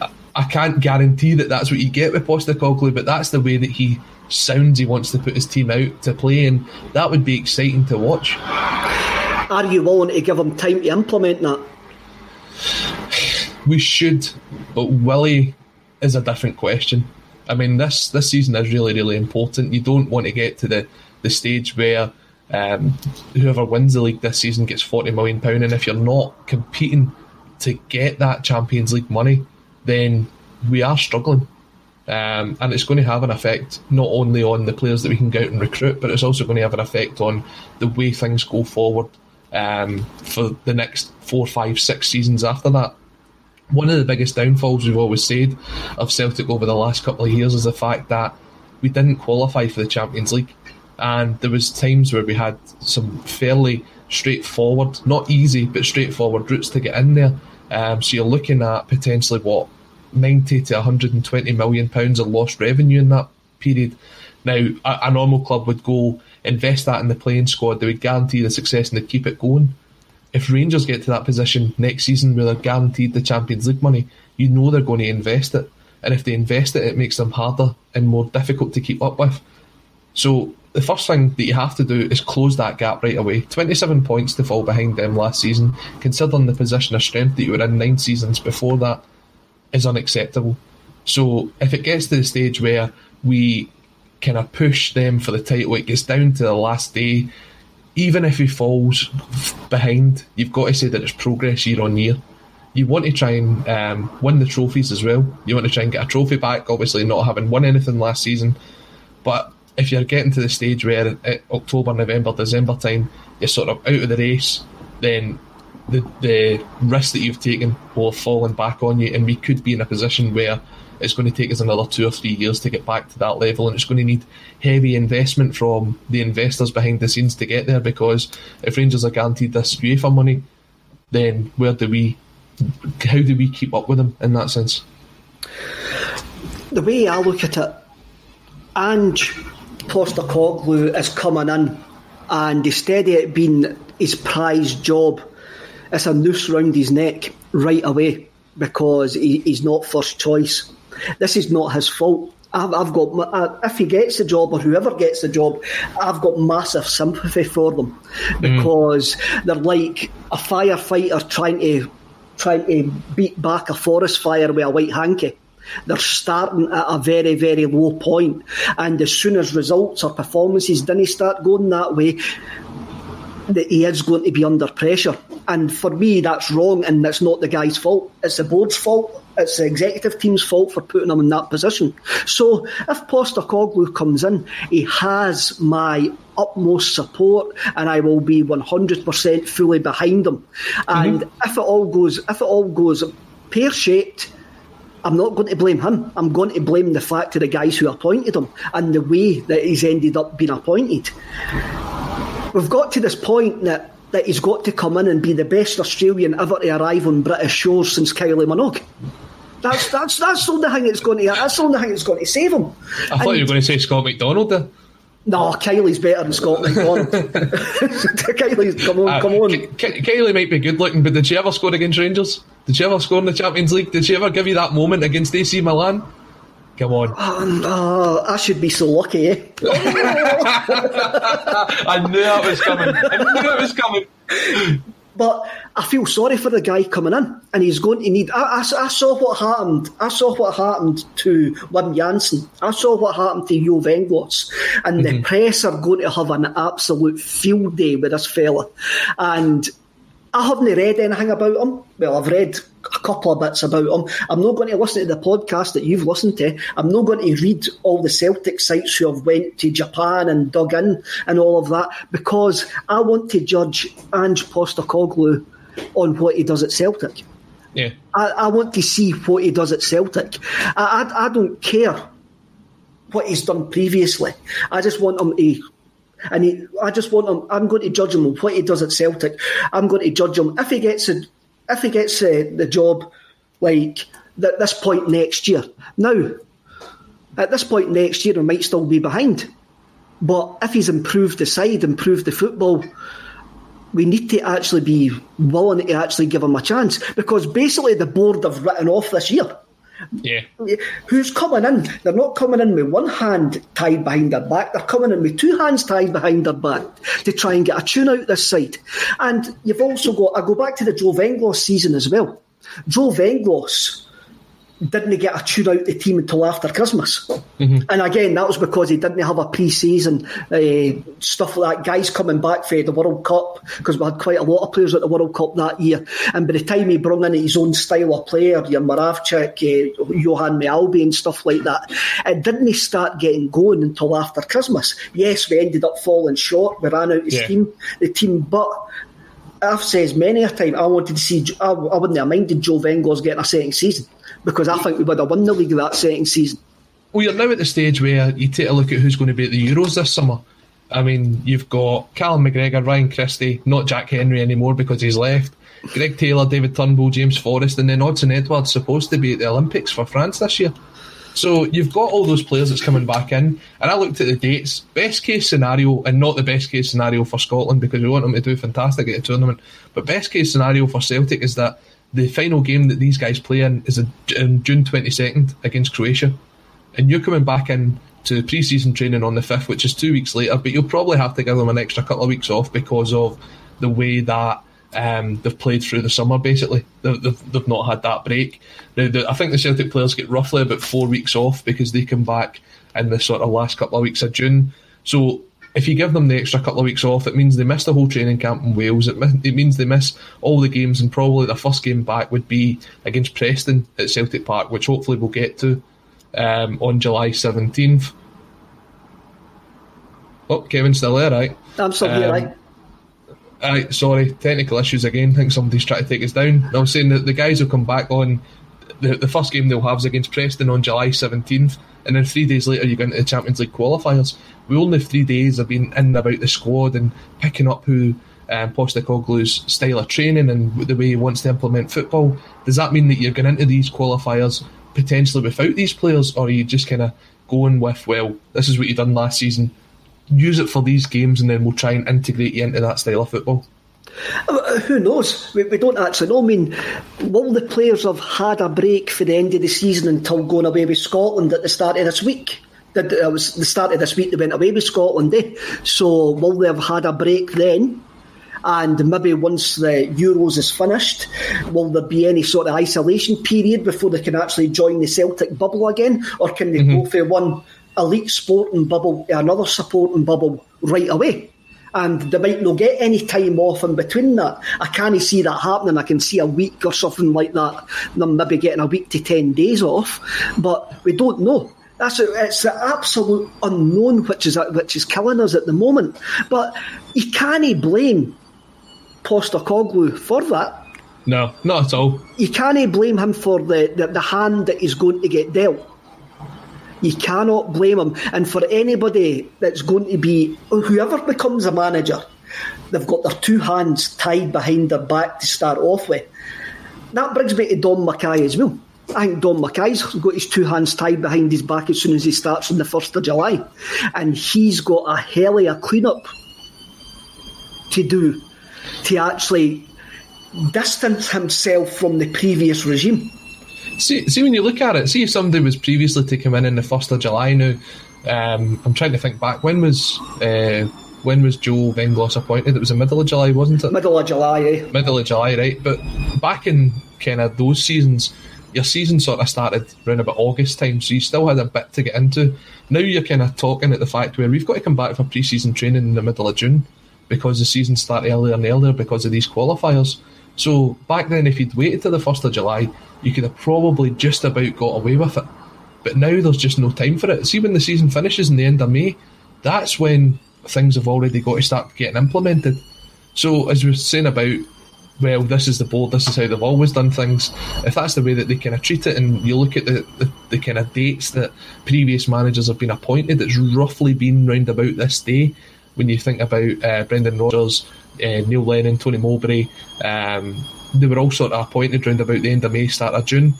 I, I can't guarantee that that's what you get with Postecoglou, but that's the way that he sounds. He wants to put his team out to play, and that would be exciting to watch. Are you willing to give him time to implement that? We should, but Willie is a different question. I mean, this this season is really really important. You don't want to get to the the stage where um, whoever wins the league this season gets forty million pound, and if you're not competing to get that Champions League money, then we are struggling. Um, and it's going to have an effect not only on the players that we can go out and recruit, but it's also going to have an effect on the way things go forward um, for the next four, five, six seasons after that. One of the biggest downfalls we've always said of Celtic over the last couple of years is the fact that we didn't qualify for the Champions League, and there was times where we had some fairly straightforward, not easy, but straightforward routes to get in there. Um, so you're looking at potentially what 90 to 120 million pounds of lost revenue in that period. Now, a, a, normal club would go invest that in the playing squad, they would guarantee the success and they'd keep it going. If Rangers get to that position next season where they're guaranteed the Champions League money, you know they're going to invest it. And if they invest it, it makes them harder and more difficult to keep up with. So the first thing that you have to do is close that gap right away. 27 points to fall behind them last season, considering the position of strength that you were in nine seasons before that is unacceptable. So if it gets to the stage where we kind of push them for the title, it gets down to the last day. Even if he falls behind, you've got to say that it's progress year on year. You want to try and um, win the trophies as well. You want to try and get a trophy back, obviously not having won anything last season. But if you're getting to the stage where at October, November, December time, you're sort of out of the race, then the the risk that you've taken will have fallen back on you, and we could be in a position where it's going to take us another two or three years to get back to that level, and it's going to need heavy investment from the investors behind the scenes to get there. Because if Rangers are guaranteed this UEFA money, then where do we, how do we keep up with them in that sense? The way I look at it, Ange Postecoglou is coming in, and instead of it being his prized job it's a noose round his neck right away because he, he's not first choice. This is not his fault. I've, I've got uh, if he gets the job or whoever gets the job, I've got massive sympathy for them because mm. they're like a firefighter trying to trying to beat back a forest fire with a white hanky. They're starting at a very, very low point, and as soon as results or performances didn't start going that way, that he is going to be under pressure. And for me, that's wrong, and that's not the guy's fault. It's the board's fault. It's the executive team's fault for putting him in that position. So if Postecoglou comes in, he has my utmost support, and I will be 100% fully behind him. And mm-hmm. if it all goes, if it all goes pear shaped. I'm not going to blame him. I'm going to blame the fact of the guys who appointed him and the way that he's ended up being appointed we've got to this point that that he's got to come in and be the best Australian ever to arrive on British shores since Kylie Minogue. That's that's that's the only thing that's going to that's the only thing that's going to save him. I thought and, you were going to say Scott McDonald there. No, Kylie's better than Scott McDonald. Kylie's come on, uh, come on. K- Kylie might be good looking, but did she ever score against Rangers? Did she ever score in the Champions League? Did she ever give you that moment against AC Milan? Come on. Oh, I should be so lucky, eh? I knew that was coming. I knew it was coming. But I feel sorry for the guy coming in, and he's going to need. I, I, I saw what happened. I saw what happened to Wim Jansen. I saw what happened to Jo Venglos, and mm-hmm. the press are going to have an absolute field day with this fella. And I haven't read anything about him. Well, I've read a couple of bits about him. I'm not going to listen to the podcast that you've listened to. I'm not going to read all the Celtic sites who have went to Japan and dug in and all of that because I want to judge Ange Postecoglou on what he does at Celtic. Yeah, I, I want to see what he does at Celtic. I, I, I don't care what he's done previously. I just want him to and he, I just want him. I'm going to judge him on what he does at Celtic. I'm going to judge him if he gets a, if he gets a, the job, like at this point next year. Now, at this point next year, he might still be behind, but if he's improved the side, improved the football, we need to actually be willing to actually give him a chance because basically the board have written off this year. Yeah. Who's coming in? They're not coming in with one hand tied behind their back. They're coming in with two hands tied behind their back to try and get a tune out this side. And you've also got, I go back to the Joe Venglos season as well. Joe Venglos didn't he get a tune out the team until after Christmas. Mm-hmm. And again, that was because he didn't have a pre season uh, stuff like that. Guys coming back for the World Cup, because we had quite a lot of players at the World Cup that year. And by the time he brought in his own style of player, your Moravcik, uh, Johan Mjällby, and stuff like that, it didn't he start getting going until after Christmas. Yes, we ended up falling short. We ran out of yeah. steam, the team, but I've said many a time I wanted to see. I, I wouldn't have minded Joe Venglos getting a second season because I think we would have won the league that second season. Well, you're now at the stage where you take a look at who's going to be at the Euros this summer. I mean, you've got Callum McGregor, Ryan Christie, not Jack Hendry anymore because he's left. Greg Taylor, David Turnbull, James Forrest, and then Odsonne Edouard's supposed to be at the Olympics for France this year. So you've got all those players that's coming back in, and I looked at the dates. Best case scenario, and not the best case scenario for Scotland because we want them to do fantastic at the tournament. But best case scenario for Celtic is that the final game that these guys play in is in June 22nd against Croatia. And you're coming back in to pre season training on the 5th, which is two weeks later, but you'll probably have to give them an extra couple of weeks off because of the way that um, they've played through the summer, basically. They've, they've, they've not had that break. Now, the, I think the Celtic players get roughly about four weeks off because they come back in the sort of last couple of weeks of June. So if you give them the extra couple of weeks off, it means they miss the whole training camp in Wales. It, it means they miss all the games, and probably the first game back would be against Preston at Celtic Park, which hopefully we'll get to um, on July 17th. Oh, Kevin's still there, right? I'm still here, um, right? Right, sorry, technical issues again. I think somebody's trying to take us down. I'm saying that the guys will come back on the, the first game they'll have is against Preston on July 17th, and then three days later you go into the Champions League qualifiers we only three days have been in about the squad and picking up who um, Postecoglou's style of training and the way he wants to implement football. Does that mean that you're going into these qualifiers potentially without these players, or are you just kind of going with, well, this is what you've done last season, use it for these games, and then we'll try and integrate you into that style of football? Uh, who knows? We, we, don't actually know. I mean, will the players have had a break for the end of the season until going away with Scotland at the start of this week? it was the start of this week they went away with Scotland, eh? So will they have had a break then? And maybe once the Euros is finished, will there be any sort of isolation period before they can actually join the Celtic bubble again? Or can they mm-hmm. go for one elite sporting bubble another supporting bubble right away? And they might not get any time off in between that. I can't see that happening. I can see a week or something like that, them maybe getting a week to 10 days off, but we don't know. That's a, it's the absolute unknown which is which is killing us at the moment. But you can't blame Postecoglou for that. No, not at all. You can't blame him for the, the, the hand that he's going to get dealt. You cannot blame him. And for anybody that's going to be, whoever becomes a manager, they've got their two hands tied behind their back to start off with. That brings me to Dom McKay as well. I think Dom McKay's got his two hands tied behind his back as soon as he starts on the 1st of July. And he's got a hell of a clean-up to do to actually distance himself from the previous regime. See, see when you look at it, see if somebody was previously to come in on the 1st of July now, um, I'm trying to think back, when was uh, when was Joe Venglos appointed? It was the middle of July, wasn't it? Middle of July, eh? Middle of July, right? But back in kind of those seasons, your season sort of started around about August time, so you still had a bit to get into. Now you're kind of talking at the fact where we've got to come back for pre-season training in the middle of June because the season started earlier and earlier because of these qualifiers. So back then, if you'd waited till the first of July, you could have probably just about got away with it. But now there's just no time for it. See, when the season finishes in the end of May, that's when things have already got to start getting implemented. So, as we were saying about, well, this is the board, this is how they've always done things, if that's the way that they kind of treat it, and you look at the, the, the kind of dates that previous managers have been appointed, it's roughly been round about this day. When you think about uh, Brendan Rodgers, uh, Neil Lennon, Tony Mowbray, um, they were all sort of appointed round about the end of May, start of June.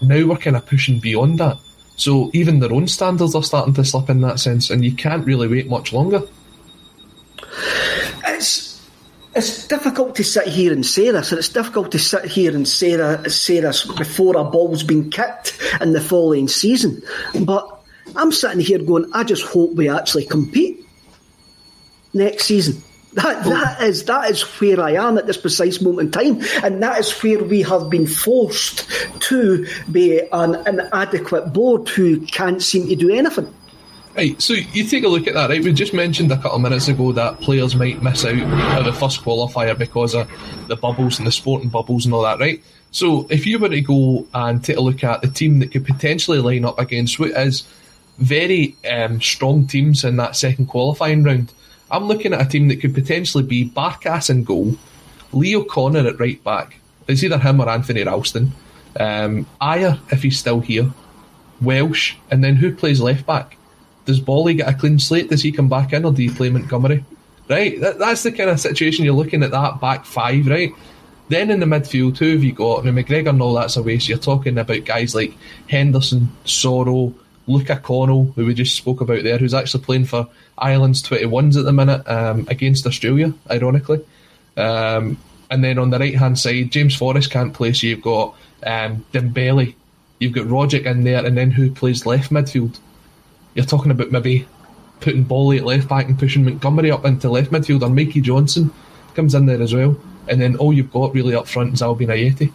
Now we're kind of pushing beyond that. So even their own standards are starting to slip in that sense, and you can't really wait much longer. It's it's difficult to sit here and say this, and it's difficult to sit here and say say this before a ball's been kicked in the following season. But I'm sitting here going, I just hope we actually compete next season. That that is that is where I am at this precise moment in time, and that is where we have been forced to be an inadequate board who can't seem to do anything. Right, so you take a look at that, right? We just mentioned a couple of minutes ago that players might miss out at the first qualifier because of the bubbles and the sporting bubbles and all that, right? So if you were to go and take a look at the team that could potentially line up against what is very um, strong teams in that second qualifying round, I'm looking at a team that could potentially be Barkas in goal, Leo Connor at right back. It's either him or Anthony Ralston. Um, Ajer, if he's still here. Welsh, and then who plays left back? Does Bolly get a clean slate? Does he come back in, or do you play Montgomery? Right, that, that's the kind of situation you're looking at. That back five, right? Then in the midfield, who have you got? Now McGregor and all that's away, so you're talking about guys like Henderson, Soro, Luca Connell, who we just spoke about there, who's actually playing for Ireland's 21s at the minute um, against Australia, ironically. Um, and then on the right hand side, James Forrest can't play, so you've got um, Dembele, you've got Rogic in there, and then who plays left midfield? You're talking about maybe putting Bolly at left back and pushing Montgomery up into left midfield, or Mikey Johnston comes in there as well. And then all you've got really up front is Albin Ajeti.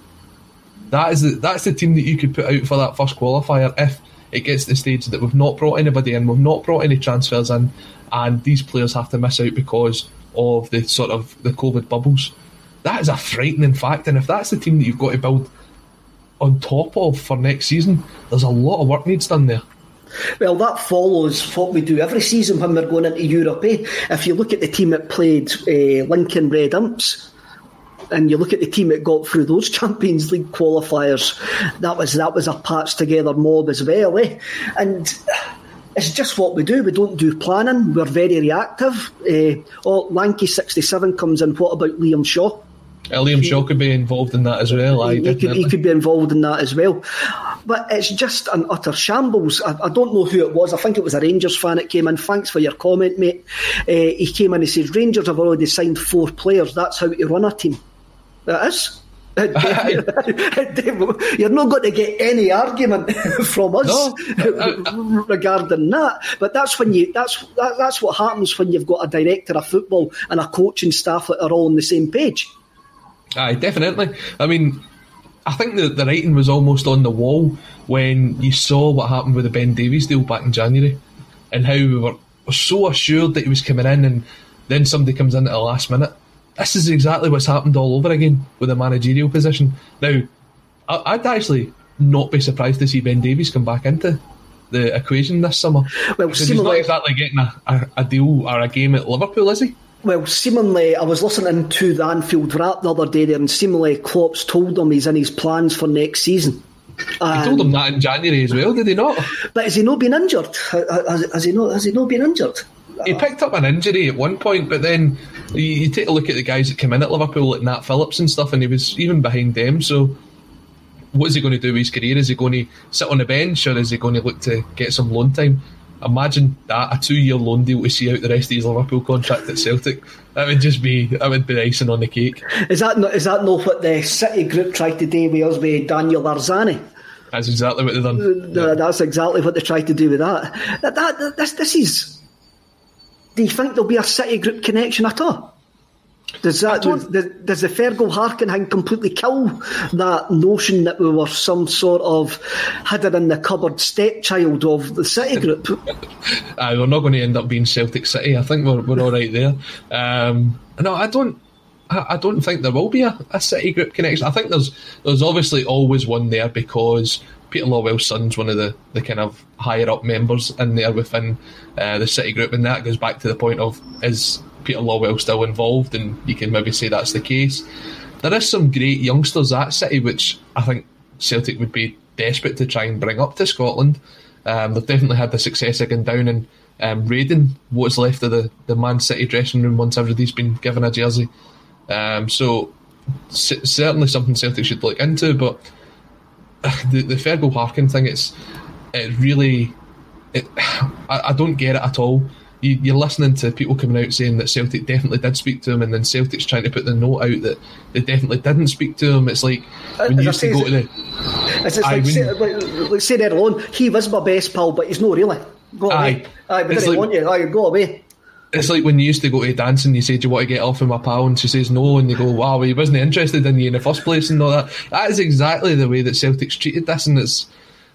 That is the, that's the team that you could put out for that first qualifier if it gets to the stage that we've not brought anybody in, we've not brought any transfers in, and these players have to miss out because of the sort of the COVID bubbles. That is a frightening fact, and if that's the team that you've got to build on top of for next season, there's a lot of work needs done there. Well, that follows what we do every season when we're going into Europe. Eh? If you look at the team that played uh, Lincoln Red Imps, and you look at the team that got through those Champions League qualifiers, that was that was a patched together mob as well, eh? And it's just what we do. We don't do planning. We're very reactive. Uh, oh, Lanky sixty seven comes in. What about Liam Shaw? Uh, Liam Shaw could be involved in that as well. He, he, could, he, could, be involved in that as well. But it's just an utter shambles. I, I, don't know who it was. I think it was a Rangers fan that came in. Thanks for your comment, mate. Uh, he came in and he says Rangers have already signed four players. That's how to run a team. That is. You're not going to get any argument from us no. regarding that. But that's when you that's that, that's what happens when you've got a director of football and a coaching staff that are all on the same page. Aye, definitely. I mean, I think the, the writing was almost on the wall when you saw what happened with the Ben Davies deal back in January and how we were so assured that he was coming in and then somebody comes in at the last minute this is exactly what's happened all over again with the managerial position. Now, I'd actually not be surprised to see Ben Davies come back into the equation this summer. Well, because he's not exactly getting a, a, a, deal or a game at Liverpool, is he? Well, seemingly, I was listening to the Anfield Wrap the other day there, and seemingly Klopp's told him he's in his plans for next season. He told him that in January as well, did he not? But has he not been injured? Has, has he not? Has he not been injured? He picked up an injury at one point, but then you, you, take a look at the guys that came in at Liverpool, like Nat Phillips and stuff, and he was even behind them. So, what is he going to do with his career? Is he going to sit on the bench, or is he going to look to get some loan time? Imagine that a two-year loan deal to see out the rest of his Liverpool contract at Celtic. That would just be that would be icing on the cake. Is that not, is that not what the City group tried to do with us with Daniel Arzani? That's exactly what they've done. Uh, that's exactly what they tried to do with that. That, that, this, this is Do you think there'll be a City Group connection at all? Does that does, does the Fergal Harkin thing completely kill that notion that we were some sort of hidden in the cupboard stepchild of the City Group? Aye, we're not going to end up being Celtic City. I think we're, we're all right there. Um, no, I don't. I, I don't think there will be a, a City Group connection. I think there's there's obviously always one there because Peter Lawwell's son's one of the, the kind of higher up members in there within uh, the City Group, and that goes back to the point of is Peter Lawwell still involved, and you can maybe say that's the case. There is some great youngsters at City, which I think Celtic would be desperate to try and bring up to Scotland. Um, they've definitely had the success again down and um, raiding what's left of the, the Man City dressing room once everybody's been given a jersey. Um, so c- certainly something Celtic should look into, but the the Fergal Harkin thing, it's it really, it, I, I don't get it at all you, you're listening to people coming out saying that Celtic definitely did speak to him, and then Celtic's trying to put the note out that they definitely didn't speak to him. It's like when you used to go to the. It's just like, say, like, like say that alone. He was my best pal, but he's not really. Go away. Aye, aye but didn't like, want you. Aye, go away. It's like when you used to go to dancing, you say, Do you want to get off with my pal? And she says no, and you go, Wow, he wasn't interested in you in the first place, and all that. That is exactly the way that Celtic's treated this, and it's,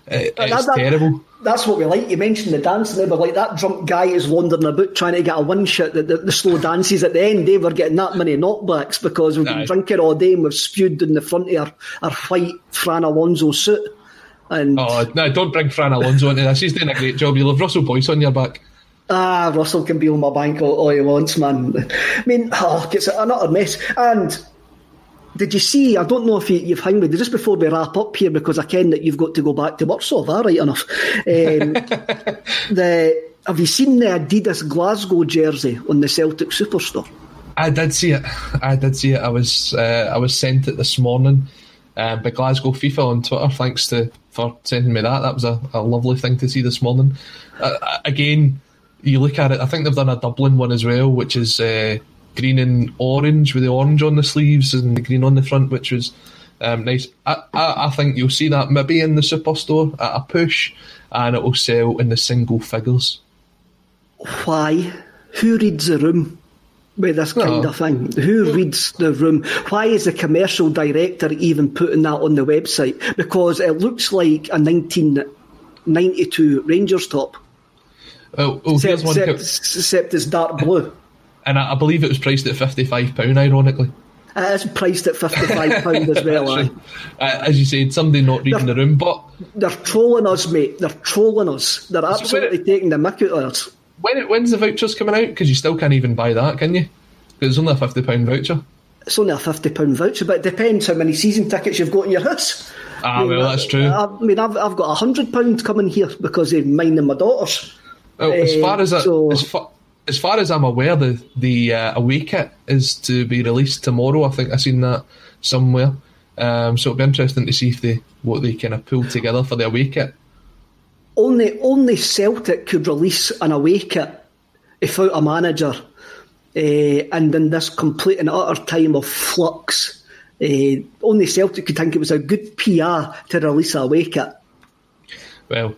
it, it's that, terrible that's what we like. You mentioned the dancing there, but like that drunk guy is wandering about trying to get a win shot. The, the, the, slow dances at the end, they were getting that many knockbacks because we've been drinking all day and we've spewed in the front of our, our white Fran Alonso suit. And oh no! Don't bring Fran Alonso into this. He's doing a great job. You'll have Russell Boyce on your back. Ah, Russell can be on my bank all, all he wants, man. I mean, oh, it's an utter mess. And did you see? I don't know if you, have hung with just before we wrap up here because I ken that you've got to go back to Warsaw. All right enough. Um, the have you seen the Adidas Glasgow jersey on the Celtic Superstore? I did see it. I did see it. I was uh, I was sent it this morning um, by Glasgow FIFA on Twitter. Thanks to for sending me that. That was a, a lovely thing to see this morning. Uh, again, you look at it. I think they've done a Dublin one as well, which is. Uh, green and orange with the orange on the sleeves and the green on the front, which was um, nice. I, I, I, think you'll see that maybe in the superstore at a push, and it will sell in the single figures. Why? Who reads the room? with this kind of thing. Who reads the room? Why is the commercial director even putting that on the website? Because it looks like a 1992 Rangers top. Oh, oh except, except, except it's dark blue and I, I believe it was priced at fifty five pound. Ironically, it is priced at fifty five pound as well. uh, as you said, somebody not reading they're, the room, but they're trolling us, mate. They're trolling us. They're absolutely taking the mick out of us. When when's the vouchers coming out? Because you still can't even buy that, can you? Because it's only a fifty pound voucher. It's only a fifty pound voucher, but it depends how many season tickets you've got in your house. Ah, I mean, well, that's true. I, I mean, I've, I've got a hundred pound coming here because of mine and my daughters. Well, as far as that, so, as far, as far as I'm aware, the the uh, away kit is to be released tomorrow. I think I seen that somewhere. Um, so it'll be interesting to see if they what they kind of pull together for the away kit. Only only Celtic could release an away kit without a manager, uh, and in this complete and utter time of flux, uh, only Celtic could think it was a good PR to release a away kit. Well,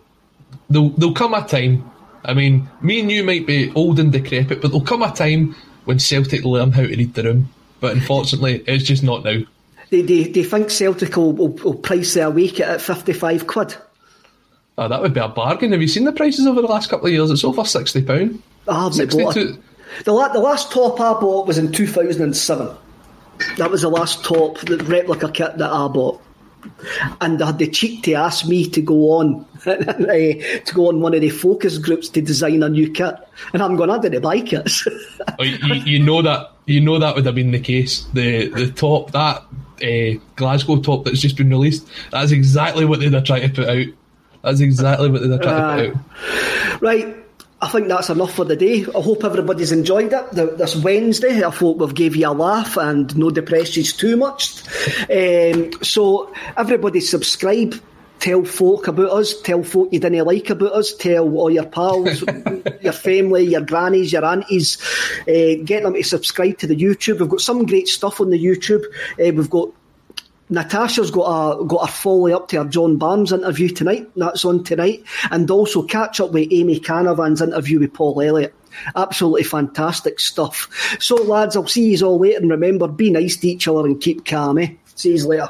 there'll, there'll come a time I mean, me and you might be old and decrepit, but there'll come a time when Celtic learn how to read the room. But unfortunately, it's just not now. Do, you think Celtic will, will, will price their week at 55 quid? Oh, that would be a bargain. Have you seen the prices over the last couple of years? It's over £60. I haven't bought The, la- the last top I bought was in 2007. That was the last top, the replica kit that I bought and they had the cheek to ask me to go on to go on one of the focus groups to design a new kit, and I'm going, I didn't buy kits. oh, you, you, know that you know that would have been the case. The the top that uh, Glasgow top that's just been released. That's exactly what they're trying to put out. That's exactly what they're trying uh, to put out. Right. I think that's enough for the day. I hope everybody's enjoyed it. this Wednesday, I hope we've gave you a laugh and no depressions too much. Um, so everybody subscribe. Tell folk about us. Tell folk you didn't like about us. Tell all your pals, your family, your grannies, your aunties. Uh, get them to subscribe to the YouTube. We've got some great stuff on the YouTube. Uh, we've got Natasha's got a got a follow up to her John Barnes interview tonight. That's on tonight, and also catch up with Amy Canavan's interview with Paul Elliott. Absolutely fantastic stuff. So, lads, I'll see you all later. And remember, be nice to each other and keep calm. Eh? See you later.